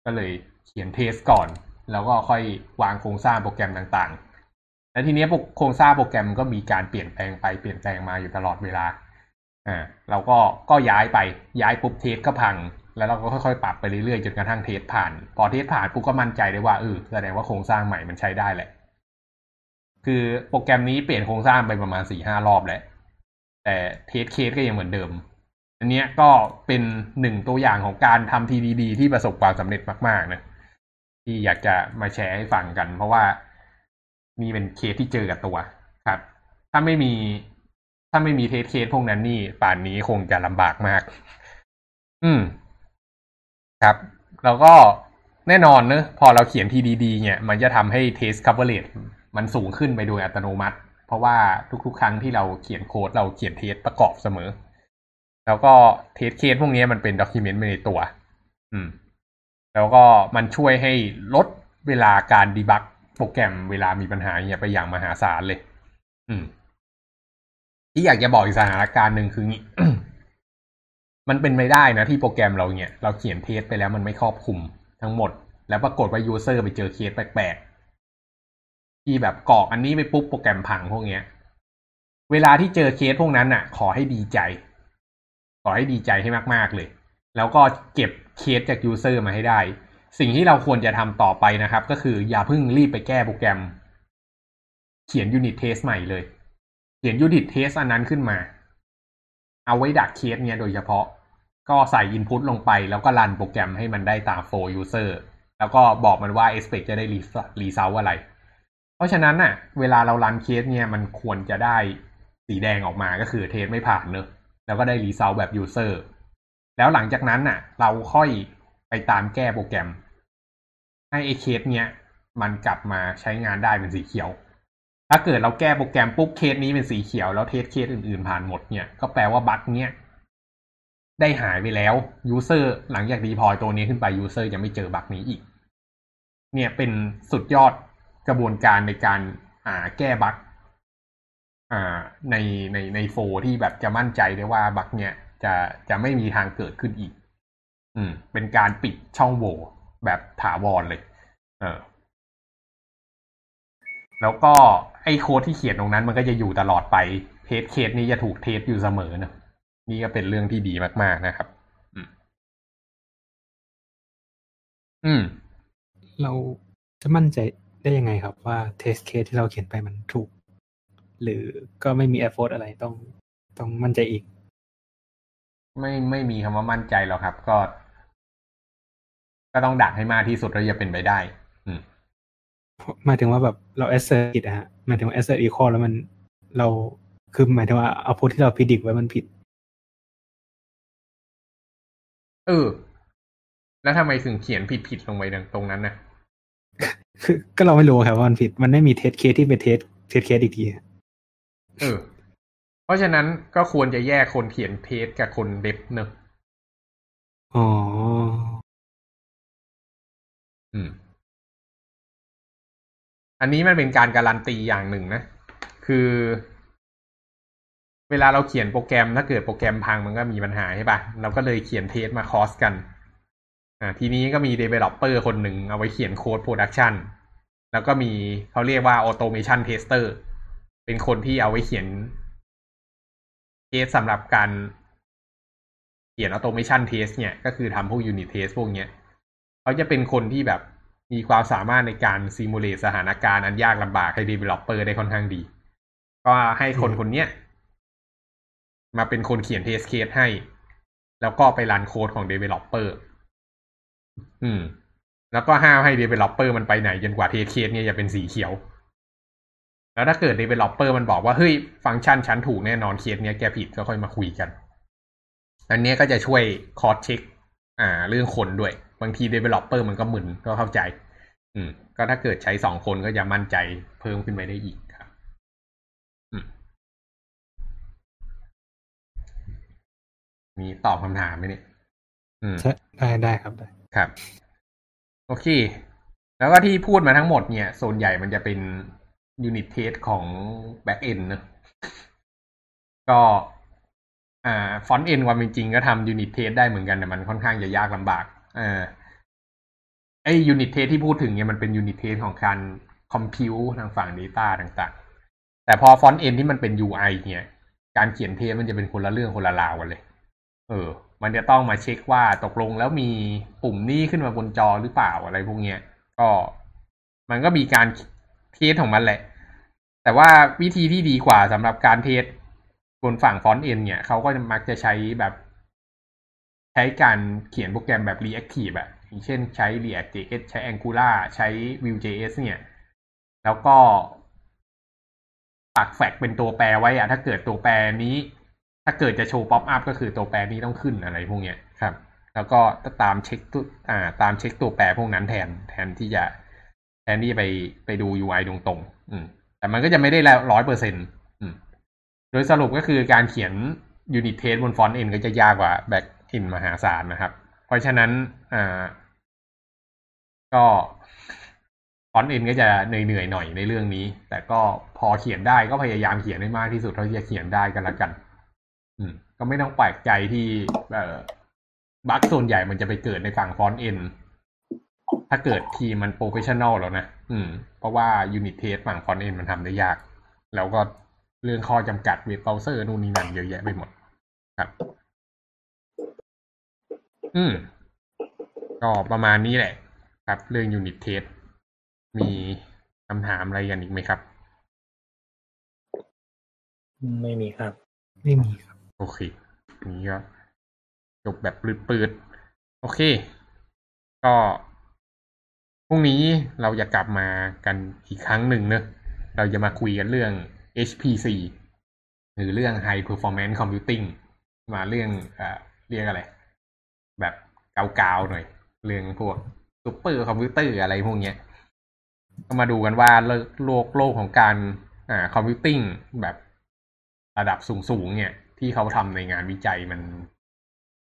ก็เลยเขียน test ก่อน แล้วก็ค่อยวางโครงสร้างโปรแกรมต่างๆ และทีนี้โครงสร้างโปรแกรมก็มีการเปลี่ยนแปลงไปเปลี่ยนแปลงมาอยู่ตลอดเวลา อ่าเราก็ก็ย้ายไปย้ายปุ๊บ test ก็พัง แล้วเราก็ค่อยๆ ปรับไปเรื่อยๆจนกระทั่ง test ผ่าน พอ test ผ่านปุ๊บก็มั่นใจได้ว่าเออแสดงว่าโครงสร้างใหม่มันใช้ได้แหละคือโปรแกรมนี้เปลี่ยนโครงสร้างไปประมาณสี่ห้ารอบแล้วแต่ test case ก็ยังเหมือนเดิม อันเนี้ยก็เป็นหนึ่งตัวอย่างของการทำ TDD ที่ประสบความสำเร็จมากๆนะที่อยากจะมาแชร์ให้ฟังกัน เพราะว่านี่เป็นเคสที่เจอกับตัวครับ ถ้าไม่มี ถ้าไม่มี test case พวกนั้นนี่ป่านนี้คงจะลำบากมาก อืม ครับ แล้วก็แน่นอนเนอะพอเราเขียน TDD เนี่ย มันจะทำให้ test coverage มันสูงขึ้นไปโดยอัตโนมัติ เพราะว่าทุกๆ ครั้งที่เราเขียนโค้ดเราเขียน test ประกอบเสมอ แล้วก็ test case พวกนี้มันเป็น document ไปในตัว อืม แล้วก็มันช่วยให้ลดเวลาการ debug โปรแกรมเวลามีปัญหาเนี่ยไปอย่างมหาศาลเลย อืม ที่อยากจะบอกอีกสถานการณ์หนึ่งคืองี้ มันเป็นไม่ได้นะที่โปรแกรมเราเนี่ย เราเขียน test ไปแล้วมันไม่ครอบคลุมทั้งหมด แล้วปรากฏว่า user ไปเจอเคสแปลกๆ ที่แบบกรอกอันนี้ไปปุ๊บโปรแกรมพังพวกเนี้ย เวลาที่เจอเคสพวกนั้นน่ะ ขอให้ดีใจ ขอให้ดีใจให้มากๆเลย แล้วก็เก็บเคสจาก user มาให้ได้ สิ่งที่เราควรจะทำต่อไปนะครับ ก็คืออย่าเพิ่งรีบไปแก้โปรแกรม เขียน unit test ใหม่เลย เขียน unit test อันนั้นขึ้นมา เอาไว้ดักเคสเนี่ยโดยเฉพาะ ก็ใส่ Input ลงไปแล้วก็ run โปรแกรมให้มันได้ตาม flow user แล้วก็บอกมันว่า expect จะได้ result อะไร เพราะฉะนั้นน่ะ เวลาเรา run case เนี่ยมันควรจะได้สีแดงออกมาก็คือ test ไม่ผ่านเนอะแล้วก็ได้ result แบบ user แล้วหลังจากนั้นน่ะ เราค่อยไปตามแก้โปรแกรม ให้ไอเคสเนี้ยมันกลับมาใช้งานได้เป็นสีเขียว ถ้าเกิดเราแก้โปรแกรมปุ๊บเคสนี้เป็นสีเขียวแล้ว test case อื่นๆผ่านหมดเนี่ยก็แปลว่า bug เนี้ยได้หายไปแล้ว user หลังจาก deploy ตัวนี้ขึ้นไป user จะไม่เจอ bug นี้อีก เนี่ยเป็นสุดยอดกระบวนการในการอ่าแก้ bug อ่าในในใน flow ที่แบบจะมั่นใจได้ว่า bug เนี่ยจะจะไม่มีทางเกิดขึ้นอีก อืม เป็นการปิดช่องโหว่แบบถาวรเลย เออ แล้วก็ อ้โค้ดที่เขียนตรงนั้นมันก็จะอยู่ตลอดไป test case นี้จะถูก test อยู่เสมอนะนี่ก็เป็นเรื่องที่ดีมาก ๆนะครับ อืมอืมเราจะมั่นใจได้ยังไงครับว่า test case ที่เราเขียนไปมันถูก หรือก็ไม่มี effort อะไรต้องต้องมั่นใจอีก ไม่ไม่มีคำว่ามั่นใจหรอกครับ ก็ ก็ต้องดักให้มากที่สุดแล้วจะเป็นไปได้อืม หมายถึงว่าแบบเรา assert ผิดอะฮะหมายถึงว่า assert equal แล้วมันเราคือหมายถึงว่าเอาพูที่เราพิจิตไว้มันผิด เออ แล้วทำไมถึงเขียนผิดผิดๆลงไปตรงนั้นนะคือก็เราไม่รู้ครับว่ามันผิด มันไม่มี test case ที่เป็น test test case อีกทีอะเออ เพราะฉะนั้นก็ควรจะแยกคนเขียน test กับคน dev เนอะอ๋อ อืม อันนี้มันเป็นการการันตีอย่างหนึ่งนะ คือเวลาเราเขียนโปรแกรมถ้าเกิดโปรแกรมพังมันก็มีปัญหาใช่ปะเราก็เลยเขียน test มา cross กัน อ่า ทีนี้ก็มี developer คนหนึ่งเอาไว้เขียนโค้ด production แล้วก็มีเขาเรียกว่า automation tester เป็นคนที่เอาไว้เขียนเทสสำหรับการเขียน automation test เนี่ย ก็คือทำพวก unit test พวกเนี้ย เขาจะเป็นคนที่แบบ มีความสามารถในการซิมูเลตสถานการณ์อันยากลำบากให้ developer ได้ค่อนข้างดี ก็ให้คนคนเนี้ย มาเป็นคนเขียน test case ให้ แล้วก็ไปรันโค้ดของ developer อืม แล้วก็ห้ามให้ developer มันไปไหนจนกว่า test case เนี่ยจะเป็นสีเขียว แล้วถ้าเกิด developer มันบอกว่า เฮ้ย ฟังก์ชันฉันถูกแน่นอนเคสเนี้ยแกผิดก็ค่อยมาคุยกัน อันเนี้ยก็จะช่วยคอร์สเช็ค อ่า เรื่องคนด้วย บางที developer มันก็มึนก็เข้าใจ อืม ก็ถ้าเกิดใช้สองคนก็จะมั่นใจเพิ่มขึ้นไปได้อีกครับอืมมีตอบคำถามไหมเนี่ย อืมใช่ได้ได้ครับได้ครับ โอเค แล้วก็ที่พูดมาทั้งหมดเนี่ย ส่วนใหญ่มันจะเป็นยูนิตเทสของ Back End นะ ก็อ่า front end ความเป็นจริงก็ทำ unit test ได้เหมือนกันแต่มันค่อนข้างจะยากลำบาก เอ่าไอ unit test ที่พูดถึงเนี่ยมันเป็น unit test ของการ compute ทางฝั่ง Data ต่างๆ แต่พอ front end ที่มันเป็น UI เนี่ย การเขียน test มันจะเป็นคนละเรื่องคนละราวกันเลย เออ มันจะต้องมาเช็คว่าตกลงแล้วมีปุ่มนี้ขึ้นมาบนจอหรือเปล่าอะไรพวกเนี้ย ก็มันก็มีการ test ของมันแหละ แต่ว่าวิธีที่ดีกว่าสำหรับการ test บนฝั่ง front end เนี่ยเขาก็มักจะใช้แบบ ใช้การเขียนโปรแกรมแบบ reactive อะอย่างเช่นใช้ React.js ใช้ Angular ใช้ Vue.js เนี่ย แล้วก็ปัก flag เป็นตัวแปรไว้อะถ้าเกิดตัวแปรนี้ ถ้าเกิดจะโชว์ป๊อปอัพก็คือตัวแปรนี้ต้องขึ้นอะไรพวกเนี้ยครับแแล้วก็ตามเช็คตัวอ่า ตามเช็คตัวแปรพวกนั้นแทนแทนที่จะแทนที่จะไปไปดู UI ตรงๆอืม แต่มันก็จะไม่ได้แล้วร้อยเปอร์เซ็นต์อืมโดยสรุปก็คือการเขียน unit test บน front end ก็จะยากกว่า back end มหาศาลนะครับ เพราะฉะนั้นอ่าก็ front end ก็จะเหนื่อยๆหน่อยในเรื่องนี้ แต่ก็พอเขียนได้ก็พยายามเขียนให้มากที่สุดเท่าที่จะเขียนได้กันละกัน อืม ก็ไม่ต้องแปลกใจที่เอ่อบั๊กส่วนใหญ่มันจะไปเกิดในฝั่ง front end ถ้าเกิดทีมมัน professional แล้วนะ อืม เพราะว่า unit test ฝั่ง front end มันทำได้ยาก แล้วก็เรื่องข้อจำกัดเว็บเบราว์เซอร์นู่นนี่นั่นเยอะแยะไปหมด ครับ อืมก็ประมาณนี้แหละ ครับเรื่อง unit test มีคำถามอะไรกันอีกไหมครับ ไม่มีครับ ไม่มีครับ โอเคนี้ก็จบแบบปืดๆโอเค ก็พรุ่งนี้เราจะกลับมากันอีกครั้งหนึ่งเนอะเราจะมาคุยกันเรื่อง HPC หรือเรื่อง High Performance Computing มาเรื่องเอ่อเรียกอะไร แบบเกาๆหน่อย เรื่องพวกซูเปอร์คอมพิวเตอร์อะไรพวกเนี้ยก็มาดูกันว่าโลกโลกโลกของการอ่า computing แบบระดับสูงๆเนี่ย ที่เขาทำในงานวิจัยมัน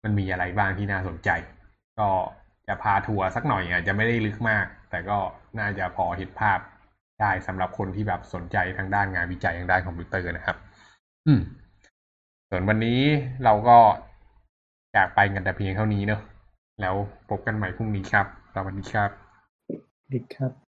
มันมีอะไรบ้างที่น่าสนใจ ก็จะพาทัวร์สักหน่อยอาจจะไม่ได้ลึกมาก แต่ก็น่าจะพอเห็นภาพได้สำหรับคนที่แบบสนใจทางด้านงานวิจัยทางด้านคอมพิวเตอร์นะครับ อืม ส่วนวันนี้เราก็ จากไปกันแต่เพียงเท่านี้เนอะแล้วพบกันใหม่พรุ่งนี้ครับสวัสดีครับดีครับ